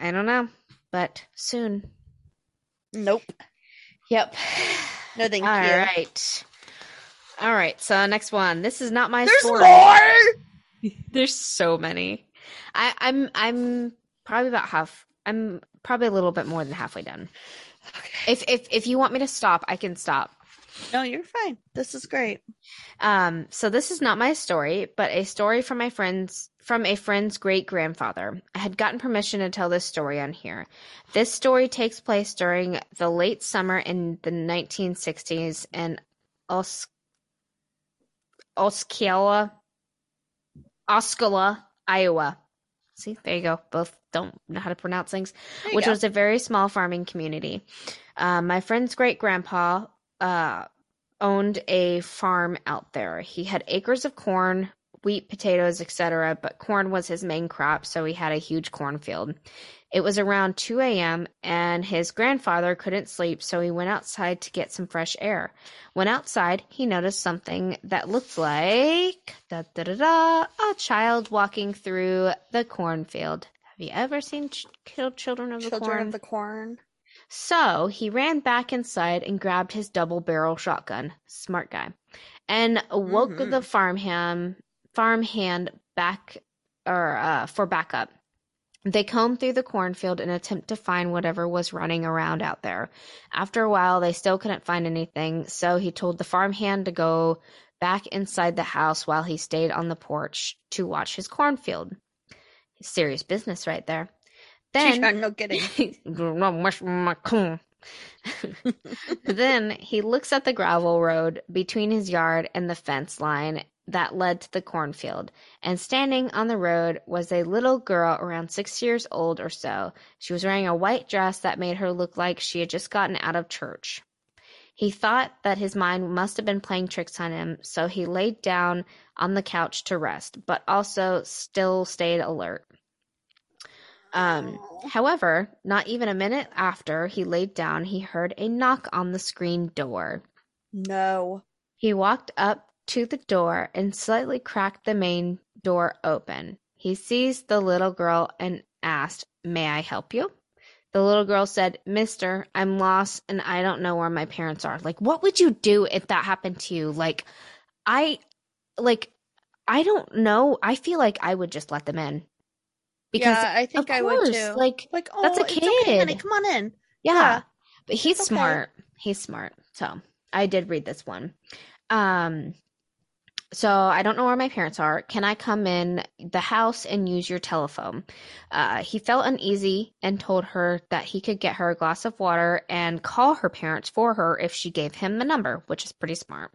I don't know, but soon. nope. Yep. No, thank All you. right. All right. So next one. This is not my There's story. more. There's so many. I, I'm I'm probably about half. I'm probably a little bit more than halfway done. Okay. If if if you want me to stop, I can stop. No, you're fine. This is great. Um, so this is not my story, but a story from my friend's from a friend's great grandfather. I had gotten permission to tell this story on here. This story takes place during the late summer in the 1960s in Os- Osceola, Osceola, Iowa. See, there you go. Both don't know how to pronounce things which go. was a very small farming community. Um, my friend's great grandpa uh, owned a farm out there. He had acres of corn, wheat, potatoes, etc., but corn was his main crop, so he had a huge cornfield. It was around 2 a.m., and his grandfather couldn't sleep, so he went outside to get some fresh air. When outside, he noticed something that looked like da, da, da, da, a child walking through the cornfield. Have you ever seen ch- children of the Children corn? of the corn. So he ran back inside and grabbed his double barrel shotgun. Smart guy. And woke Mhm. the farmhand farmhand back or uh, for backup. They combed through the cornfield in an attempt to find whatever was running around out there. After a while, they still couldn't find anything, so he told the farmhand to go back inside the house while he stayed on the porch to watch his cornfield. Serious business right there. Then no kidding. Mm. then he looks at the gravel road between his yard and the fence line that led to the cornfield, and standing on the road was a little girl around six years old or so. She was wearing a white dress that made her look like she had just gotten out of church. He thought that his mind must have been playing tricks on him, so he laid down on the couch to rest, but also still stayed alert. Um, however, not even a minute after he laid down, he heard a knock on the screen door. No. He walked up to the door and slightly cracked the main door open. He seized the little girl and asked, May I help you? The little girl said, Mister, I'm lost and I don't know where my parents are. Like, what would you do if that happened to you? Like, I, like, I don't know. I feel like I would just let them in. Because, yeah, I think I course, would too. like, like, oh, that's a it's okay, honey. kid. Come on in. yeah. Yeah. But he's okay. smart. He's smart. So I did read this one. Um, so I don't know where my parents are. Can I come in the house and use your telephone? Uh, he felt uneasy and told her that he could get her a glass of water and call her parents for her if she gave him the number, which is pretty smart.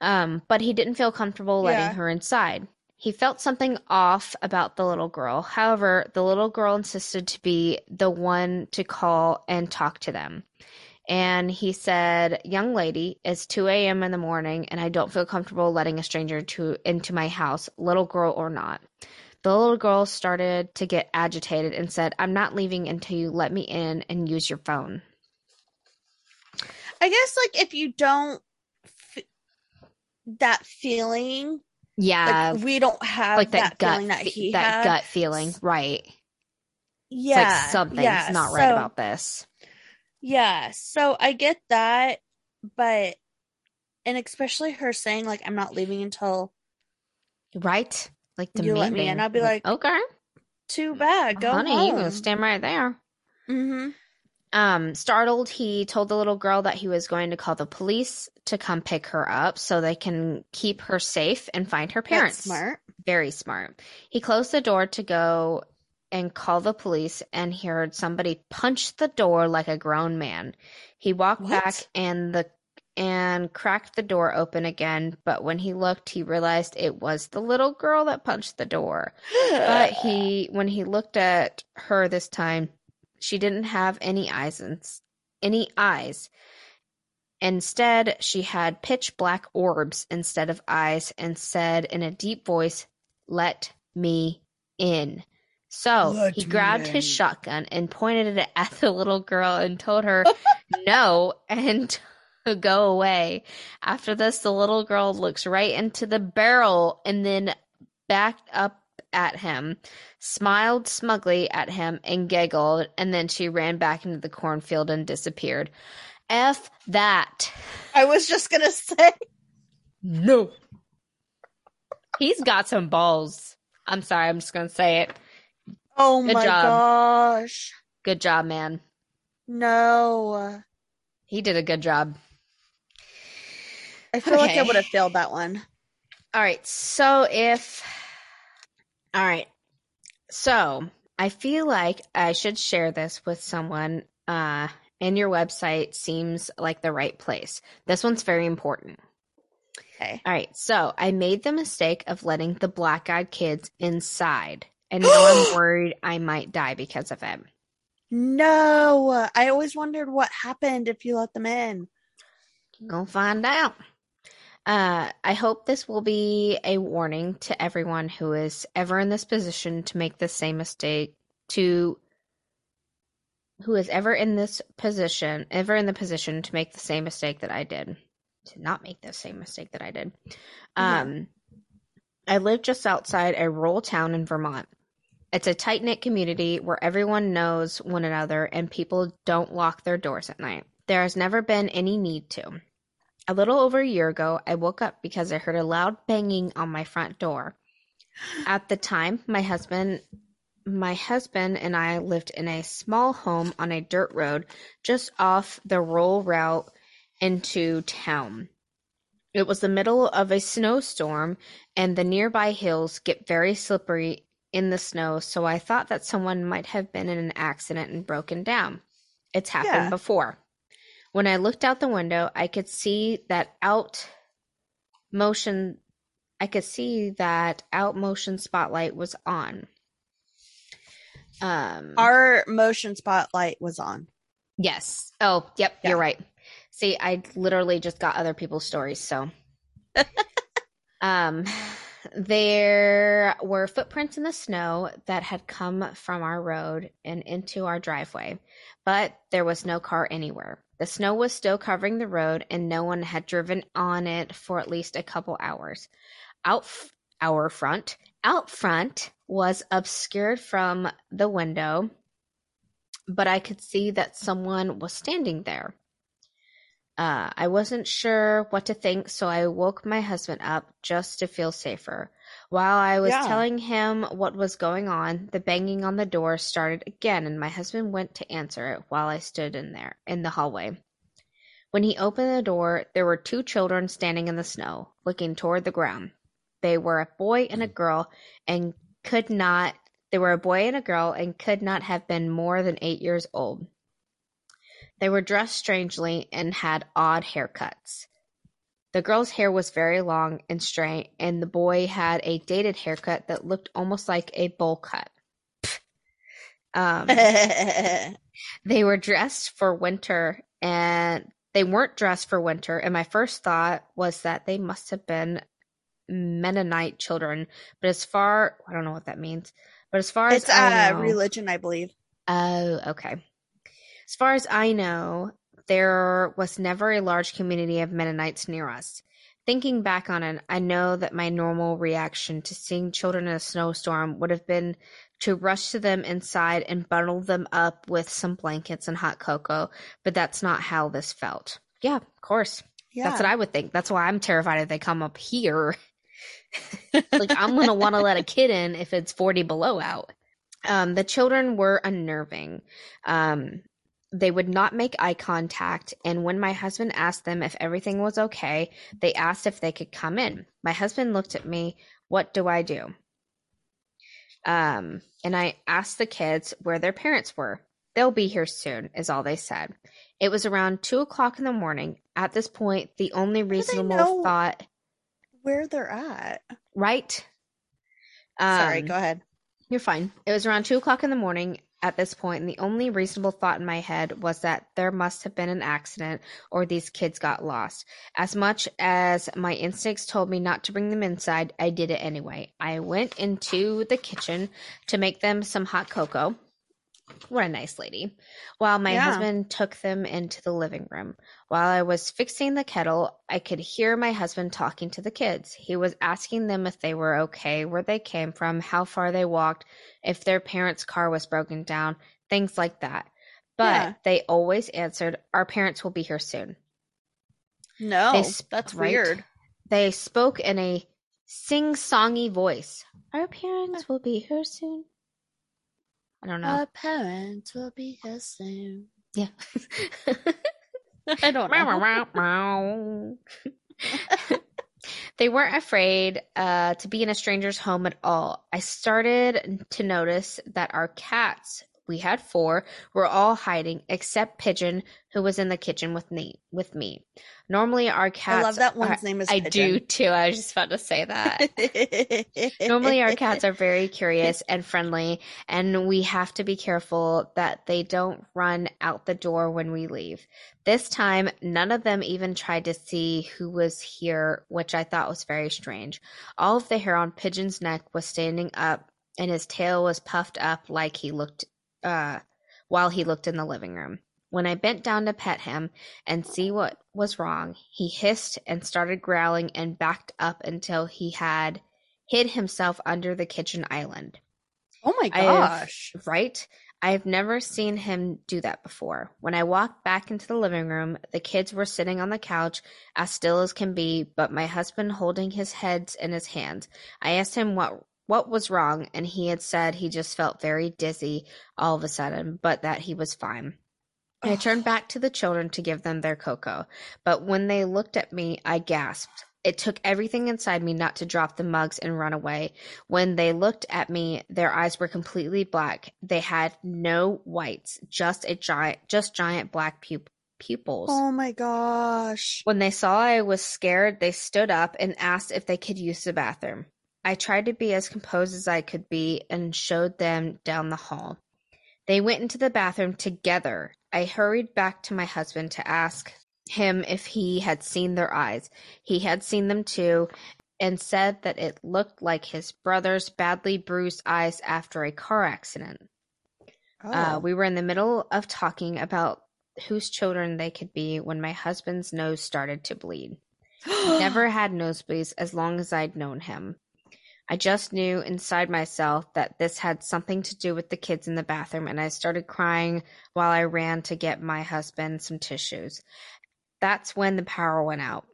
Um, but he didn't feel comfortable letting Yeah. her inside. He felt something off about the little girl. However, the little girl insisted to be the one to call and talk to them. And he said, "Young lady, it's 2 a.m. in the morning, and I don't feel comfortable letting a stranger to into my house, little girl or not." The little girl started to get agitated and said, "I'm not leaving until you let me in and use your phone." I guess like if you don't that feeling, Yeah, like we don't have like that, gut, feeling that fe- that gut feeling, right? Yeah, it's like something's yeah, not right so- about this. Yeah, so I get that, but and especially her saying like I'm not leaving until Right? Like You let me in, I'll be like, okay, too bad. Go honey, you home. can stand right there. mm-hmm. Um, startled, he told the little girl that he was going to call the police to come pick her up so they can keep her safe and find her parents. That's smart. Very smart. He closed the door to go and call the police and he heard somebody punch the door like a grown man. He walked What? back and the and cracked the door open again, but when he looked, he realized it was the little girl that punched the door. But he when he looked at her this time, she didn't have any eyes and any eyes. Instead, she had pitch black orbs instead of eyes and said in a deep voice, "Let me in." So Let he grabbed his shotgun and pointed it at the little girl and told her no and to go away. After this, the little girl looks right into the barrel and then backed up at him, smiled smugly at him, and giggled, and then she ran back into the cornfield and disappeared. F that. I was just gonna say No. He's got some balls. I'm sorry, I'm just gonna say it. Oh Good my job. gosh. Good job, man. No. He did a good job. I feel like I would have failed that one. All right. So if All right. So, I feel like I should share this with someone uh and your website seems like the right place. This one's very important. Okay. All right. So, I made the mistake of letting the black-eyed kids inside. And now I'm worried I might die because of it. No. I always wondered what happened if you let them in. Gonna find out. Uh, I hope this will be a warning to everyone who is ever in this position to make the same mistake. To who is ever in this position, ever in the position to make the same mistake that I did, to not make the same mistake that I did. Yeah. Um, I live just outside a rural town in Vermont. It's a tight knit community where everyone knows one another and people don't lock their doors at night. There has never been any need to. A little over a year ago, I woke up because I heard a loud banging on my front door. At the time, my husband my husband and I lived in a small home on a dirt road just off the rural route into town. It was the middle of a snowstorm and the nearby hills get very slippery in the snow, so I thought that someone might have been in an accident and broken down. It's happened Yeah. before. When I looked out the window, I could see that out motion I could see that out motion spotlight was on. Um Our motion spotlight was on. Yes. Oh, yep, Yeah. you're right. See, I literally just got other people's stories, so um there were footprints in the snow that had come from our road and into our driveway, but there was no car anywhere. The snow was still covering the road and no one had driven on it for at least a couple hours. Out f- our front, out front was obscured from the window but I could see that someone was standing there. Uh, I wasn't sure what to think, so I woke my husband up just to feel safer. While I was Yeah. telling him what was going on, the banging on the door started again, and my husband went to answer it while I stood in there in the hallway. When he opened the door, there were two children standing in the snow, looking toward the ground. They were a boy and a girl, and could not they were a boy and a girl and could not have been more than eight years old. They were dressed strangely and had odd haircuts. The girl's hair was very long and straight, and the boy had a dated haircut that looked almost like a bowl cut. Um, they were dressed for winter and they weren't dressed for winter and my first thought was that they must have been mennonite children but as far i don't know what that means but as far it's as I uh know, religion, I believe. oh okay as far as i know there was never a large community of mennonites near us thinking back on it i know that my normal reaction to seeing children in a snowstorm would have been to rush to them inside and bundle them up with some blankets and hot cocoa, but that's not how this felt. Yeah, of course. Yeah. That's what I would think. That's why I'm terrified if they come up here. like I'm gonna want to let a kid in if it's 40 below out. Um, the children were unnerving. Um, they would not make eye contact, and when my husband asked them if everything was okay, they asked if they could come in. My husband looked at me. What do I do? Um, and I asked the kids where their parents were. They'll be here soon, is all they said. It was around two o'clock in the morning. At this point, the only reasonable thought, Where they're at. right? Sorry, Um, go ahead. You're fine. It was around two o'clock in the morning at this point, and the only reasonable thought in my head was that there must have been an accident or these kids got lost. As much as my instincts told me not to bring them inside, I did it anyway. I went into the kitchen to make them some hot cocoa. What a nice lady. While my Yeah. husband took them into the living room. While I was fixing the kettle, I could hear my husband talking to the kids. He was asking them if they were okay, where they came from, how far they walked, if their parents' car was broken down, things like that. But Yeah. they always answered, Our parents will be here soon. No, sp- that's right? weird. They spoke in a sing songy voice. Our parents will be here soon. I don't know. Our parents will be here soon. yeah. I don't know. they weren't afraid uh, to be in a stranger's home at all. I started to notice that our cats we had four, were all hiding except Pigeon, who was in the kitchen with me. With me. Normally, our cats. I love that one's are- name is I do too. I was just about to say that. Normally, our cats are very curious and friendly, and we have to be careful that they don't run out the door when we leave. This time, none of them even tried to see who was here, which I thought was very strange. All of the hair on Pigeon's neck was standing up, and his tail was puffed up like he looked, uh, while he looked in the living room. When I bent down to pet him and see what was wrong, he hissed and started growling and backed up until he had hid himself under the kitchen island. oh my gosh. Right? I have never seen him do that before. When I walked back into the living room, the kids were sitting on the couch as still as can be, but my husband holding his heads in his hands. I asked him what what was wrong, and he had said he just felt very dizzy all of a sudden, but that he was fine. I turned back to the children to give them their cocoa, but when they looked at me, I gasped. It took everything inside me not to drop the mugs and run away. When they looked at me, their eyes were completely black. They had no whites, just a giant, just giant black pup- pupils. Oh my gosh. When they saw I was scared, they stood up and asked if they could use the bathroom. I tried to be as composed as I could be and showed them down the hall. They went into the bathroom together. I hurried back to my husband to ask him if he had seen their eyes. He had seen them too and said that it looked like his brother's badly bruised eyes after a car accident. Oh. Uh, we were in the middle of talking about whose children they could be when my husband's nose started to bleed. Never had nosebleeds as long as I'd known him. I just knew inside myself that this had something to do with the kids in the bathroom, and I started crying while I ran to get my husband some tissues. That's when the power went out.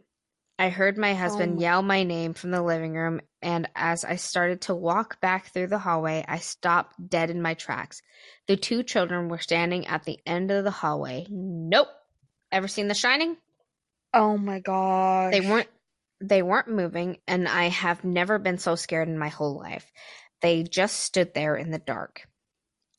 I heard my husband oh my- yell my name from the living room, and as I started to walk back through the hallway, I stopped dead in my tracks. The two children were standing at the end of the hallway. Nope. Ever seen The Shining? oh my god. They weren't they weren't moving and I have never been so scared in my whole life. They just stood there in the dark.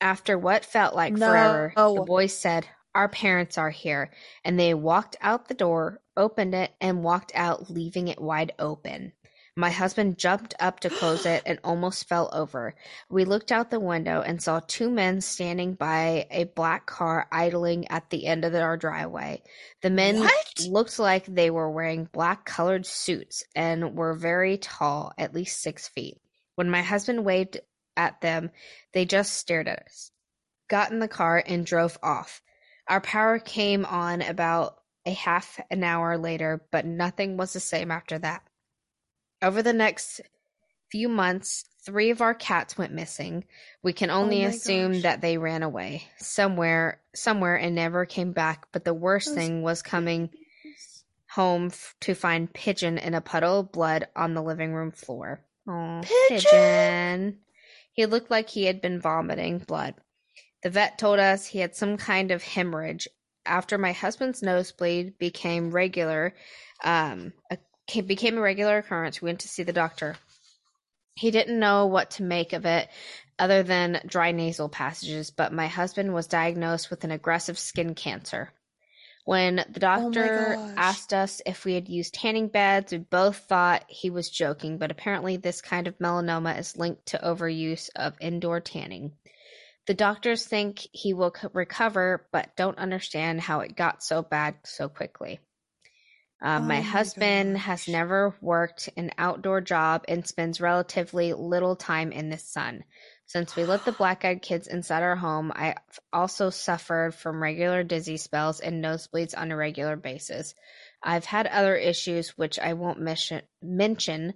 After what felt like No. forever, the oh. boys said, "Our parents are here." And they walked out the door, opened it and walked out leaving it wide open. My husband jumped up to close it and almost fell over. We looked out the window and saw two men standing by a black car idling at the end of our driveway. The men What? looked like they were wearing black colored suits and were very tall, at least six feet. When my husband waved at them, they just stared at us, got in the car, and drove off. Our power came on about a half an hour later, but nothing was the same after that. Over the next few months, three of our cats went missing. We can only my assume gosh. that they ran away somewhere, somewhere, and never came back. But the worst Those thing was coming home f- to find Pigeon in a puddle of blood on the living room floor. Oh, Pigeon! Pigeon. He looked like he had been vomiting blood. The vet told us he had some kind of hemorrhage. After my husband's nosebleed became regular, um, a, became a regular occurrence, we went to see the doctor. He didn't know what to make of it other than dry nasal passages, but my husband was diagnosed with an aggressive skin cancer. When the Oh doctor gosh. asked us if we had used tanning beds, we both thought he was joking, but apparently this kind of melanoma is linked to overuse of indoor tanning. The doctors think he will c- recover, but don't understand how it got so bad so quickly. Um, Oh my my husband has never worked an outdoor job and spends relatively little time in the sun. Since we let the black eyed kids inside our home, I've also suffered from regular dizzy spells and nosebleeds on a regular basis. I've had other issues which I won't mission, mention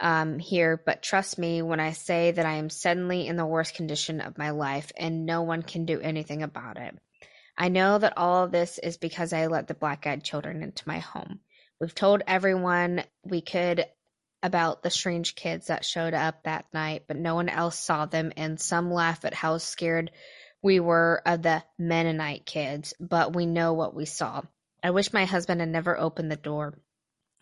um, here, but trust me when I say that I am suddenly in the worst condition of my life and no one can do anything about it. I know that all of this is because I let the black eyed children into my home. We've told everyone we could about the strange kids that showed up that night, but no one else saw them, and some laugh at how scared we were of the Mennonite kids, but we know what we saw. I wish my husband had never opened the door.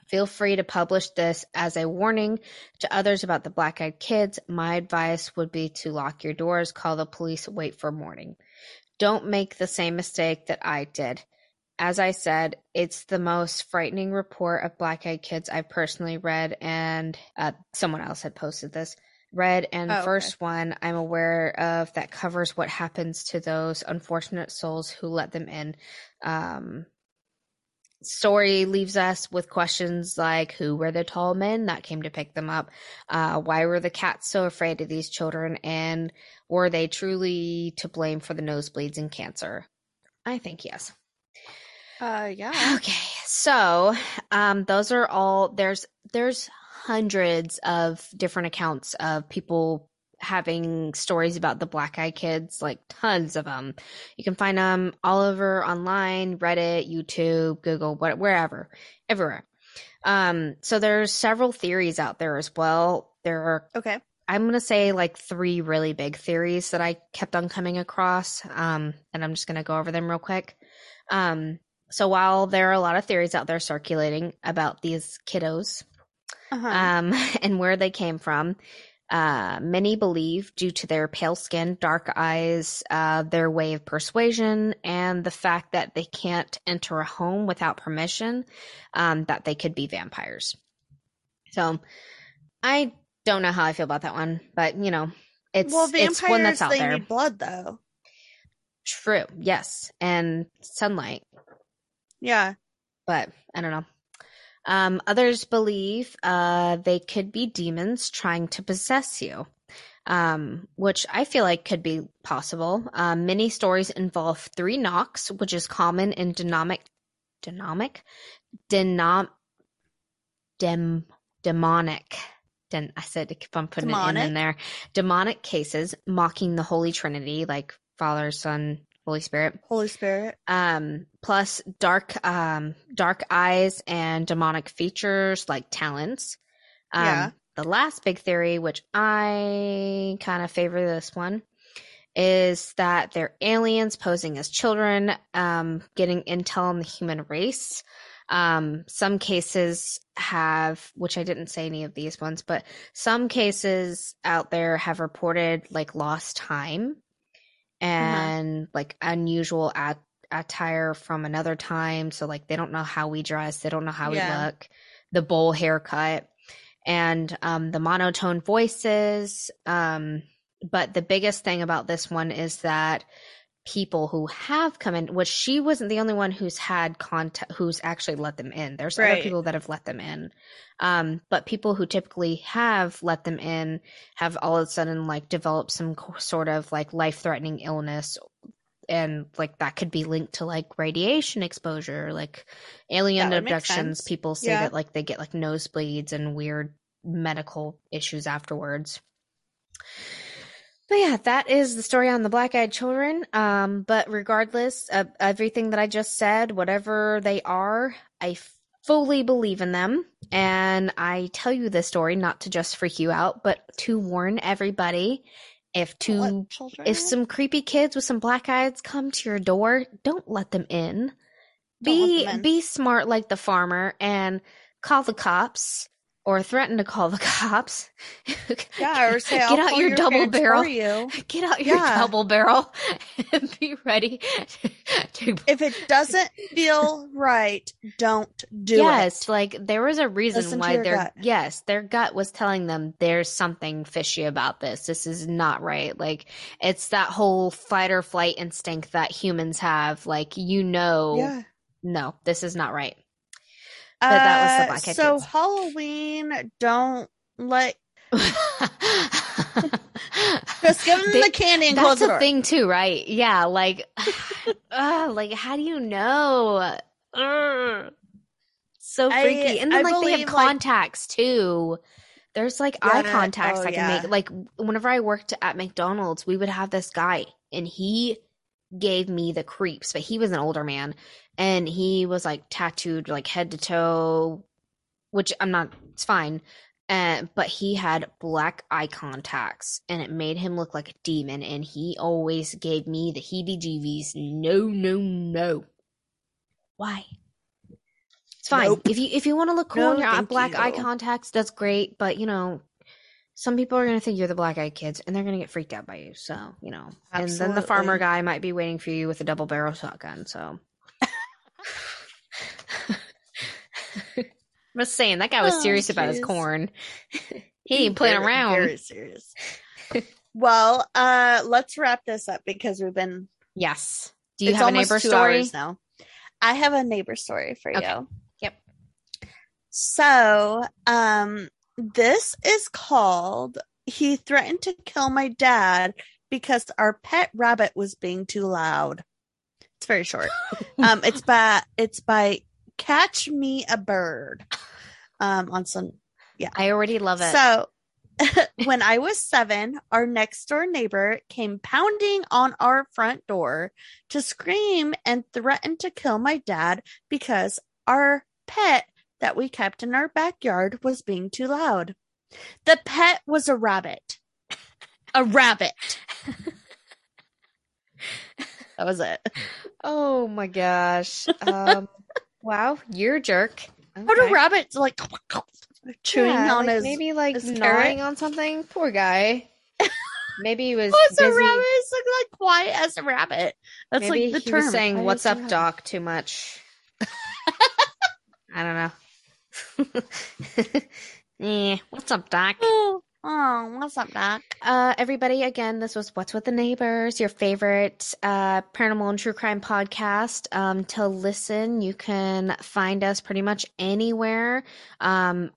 Feel free to publish this as a warning to others about the black eyed kids. My advice would be to lock your doors, call the police, wait for morning. Don't make the same mistake that I did. As I said, it's the most frightening report of black eyed kids I've personally read, and uh, someone else had posted this. Read and Oh, okay. first one I'm aware of that covers what happens to those unfortunate souls who let them in. Um, story leaves us with questions like who were the tall men that came to pick them up uh, why were the cats so afraid of these children and were they truly to blame for the nosebleeds and cancer? I think yes. Uh, yeah. okay so um, those are all there's there's hundreds of different accounts of people having stories about the black eye kids like tons of them you can find them all over online reddit youtube google what, wherever everywhere. Um so there's several theories out there as well. There are Okay. I'm going to say like three really big theories that i kept on coming across um and i'm just going to go over them real quick um so while there are a lot of theories out there circulating about these kiddos Uh-huh. um, and where they came from. Uh, many believe, due to their pale skin, dark eyes, uh, their way of persuasion, and the fact that they can't enter a home without permission, um, that they could be vampires. So, I don't know how I feel about that one, but you know, it's well, vampires it's one that's out they there. need blood though. True, yes, and sunlight. Yeah. but I don't know. Um, others believe uh, they could be demons trying to possess you, um, which I feel like could be possible. Um, many stories involve three knocks, which is common in dynamic, dynamic, denom, dem, demonic. Den, I said if I'm putting it in, in there, demonic cases mocking the Holy Trinity, like Father, Son, Holy Spirit. Holy Spirit. um plus dark um dark eyes and demonic features like talents. Um Yeah. the last big theory which i kind of favor this one is that they're aliens posing as children um getting intel on the human race um some cases have which i didn't say any of these ones but some cases out there have reported like lost time and like unusual at- attire from another time. So like they don't know how we dress, they don't know how Yeah. we look, the bowl haircut, and um, the monotone voices. Um, but the biggest thing about this one is that people who have come in, which she wasn't the only one who's had contact, who's actually let them in. There's other people that have let them in. Um, but people who typically have let them in have all of a sudden like developed some sort of like life threatening illness and like that could be linked to like radiation exposure like alien That would make abductions people say Yeah. that like they get like nosebleeds and weird medical issues afterwards but yeah that is the story on the black eyed children um but regardless of everything that i just said whatever they are i fully believe in them and i tell you this story not to just freak you out but to warn everybody if two children? if some creepy kids with some black eyes come to your door, don't let them in. Don't Be them in. be smart like the farmer and call the cops or threaten to call the cops. yeah, or say get out your, your double barrel. you. Get out your Yeah. double barrel and be ready to If it doesn't feel right, don't do yes, it. Yes, like there was a reason Listen why their gut. yes, their gut was telling them there's something fishy about this. This is not right. Like it's that whole fight or flight instinct that humans have. Like you know, Yeah. no, this is not right. But that was the Uh, Black So Kids. Halloween, don't let just give them They- the candy and close That's the a thing too, right? Yeah, like, uh, like how do you know? Ugh. so I- freaky, and then I like they have believe, like- contacts too. There's like eye contacts oh, that can yeah. make. Like whenever I worked at McDonald's, we would have this guy, and he gave me the creeps. But he was an older man, and he was like tattooed like head to toe, which I'm not. It's fine. Uh, but he had black eye contacts and it made him look like a demon and he always gave me the heebie jeebies. No, no, no. Why? It's fine. Nope. If you if you want to look cool No, in your black eye contacts, that's great. But you know, some people are gonna think you're the black eyed kids, and they're gonna get freaked out by you. So you know, and then the farmer guy might be waiting for you with a double barrel shotgun. So. I'm just saying that guy was Oh, serious about his corn. he ain't playing around. Very serious. well, uh, let's wrap this up because we've been. Yes. Do you have a neighbor story? now. I have a neighbor story for Okay. you. Yep. So, um, this is called "He Threatened to Kill My Dad Because Our Pet Rabbit Was Being Too Loud." It's very short. um, it's by it's by Catch Me a Bird. Um, on some yeah. I already love it. so, when I was seven, our next door neighbor came pounding on our front door to scream and threaten to kill my dad because our pet that we kept in our backyard was being too loud. The pet was a rabbit. A rabbit. That was it. oh my gosh. Um, wow, you're a jerk. How Okay. do rabbits like chewing Yeah, on like his maybe like his gnawing on something. Poor guy. Maybe he was What's a rabbit? It's like, like quiet as a rabbit. That's Maybe like the he term. was saying "What's up. Doc?" too much. I don't know. eh, what's up, Doc? Oh, oh, what's up, Doc? Uh, everybody, again, this was What's with the Neighbors, your favorite uh, paranormal and true crime podcast. Um, to listen, you can find us pretty much anywhere. Um,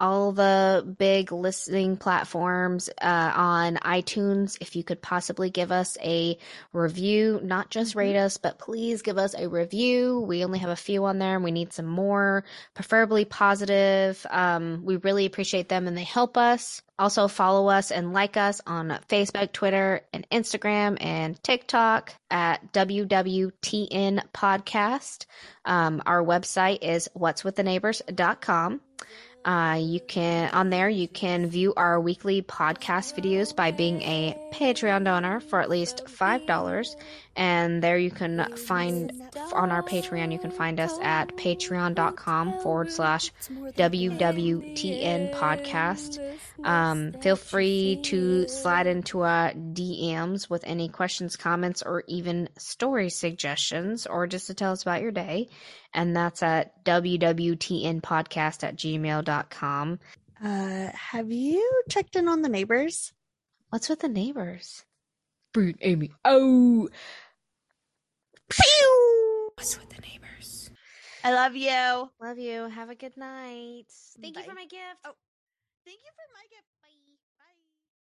all the big listening platforms uh, on iTunes. If you could possibly give us a review, not just rate us, but please give us a review. We only have a few on there and we need some more, preferably positive. Um, we really appreciate them and they help us. Also, follow us and like us on Facebook, Twitter, and Instagram and TikTok at WWTN Podcast. Um, our website is what'swiththeneighbors.com. Uh, you can on there you can view our weekly podcast videos by being a Patreon donor for at least five dollars, and there you can find on our Patreon you can find us at patreon.com forward slash WWTN podcast. Um, feel free to slide into our DMs with any questions, comments, or even story suggestions, or just to tell us about your day. And that's at wwtn podcast at gmail.com. Uh, have you checked in on the neighbors? What's with the neighbors? Brute Amy. Oh, Pew! What's with the neighbors? I love you. love you. Have a good night. Thank you for my gift. Oh. Thank you for my gift.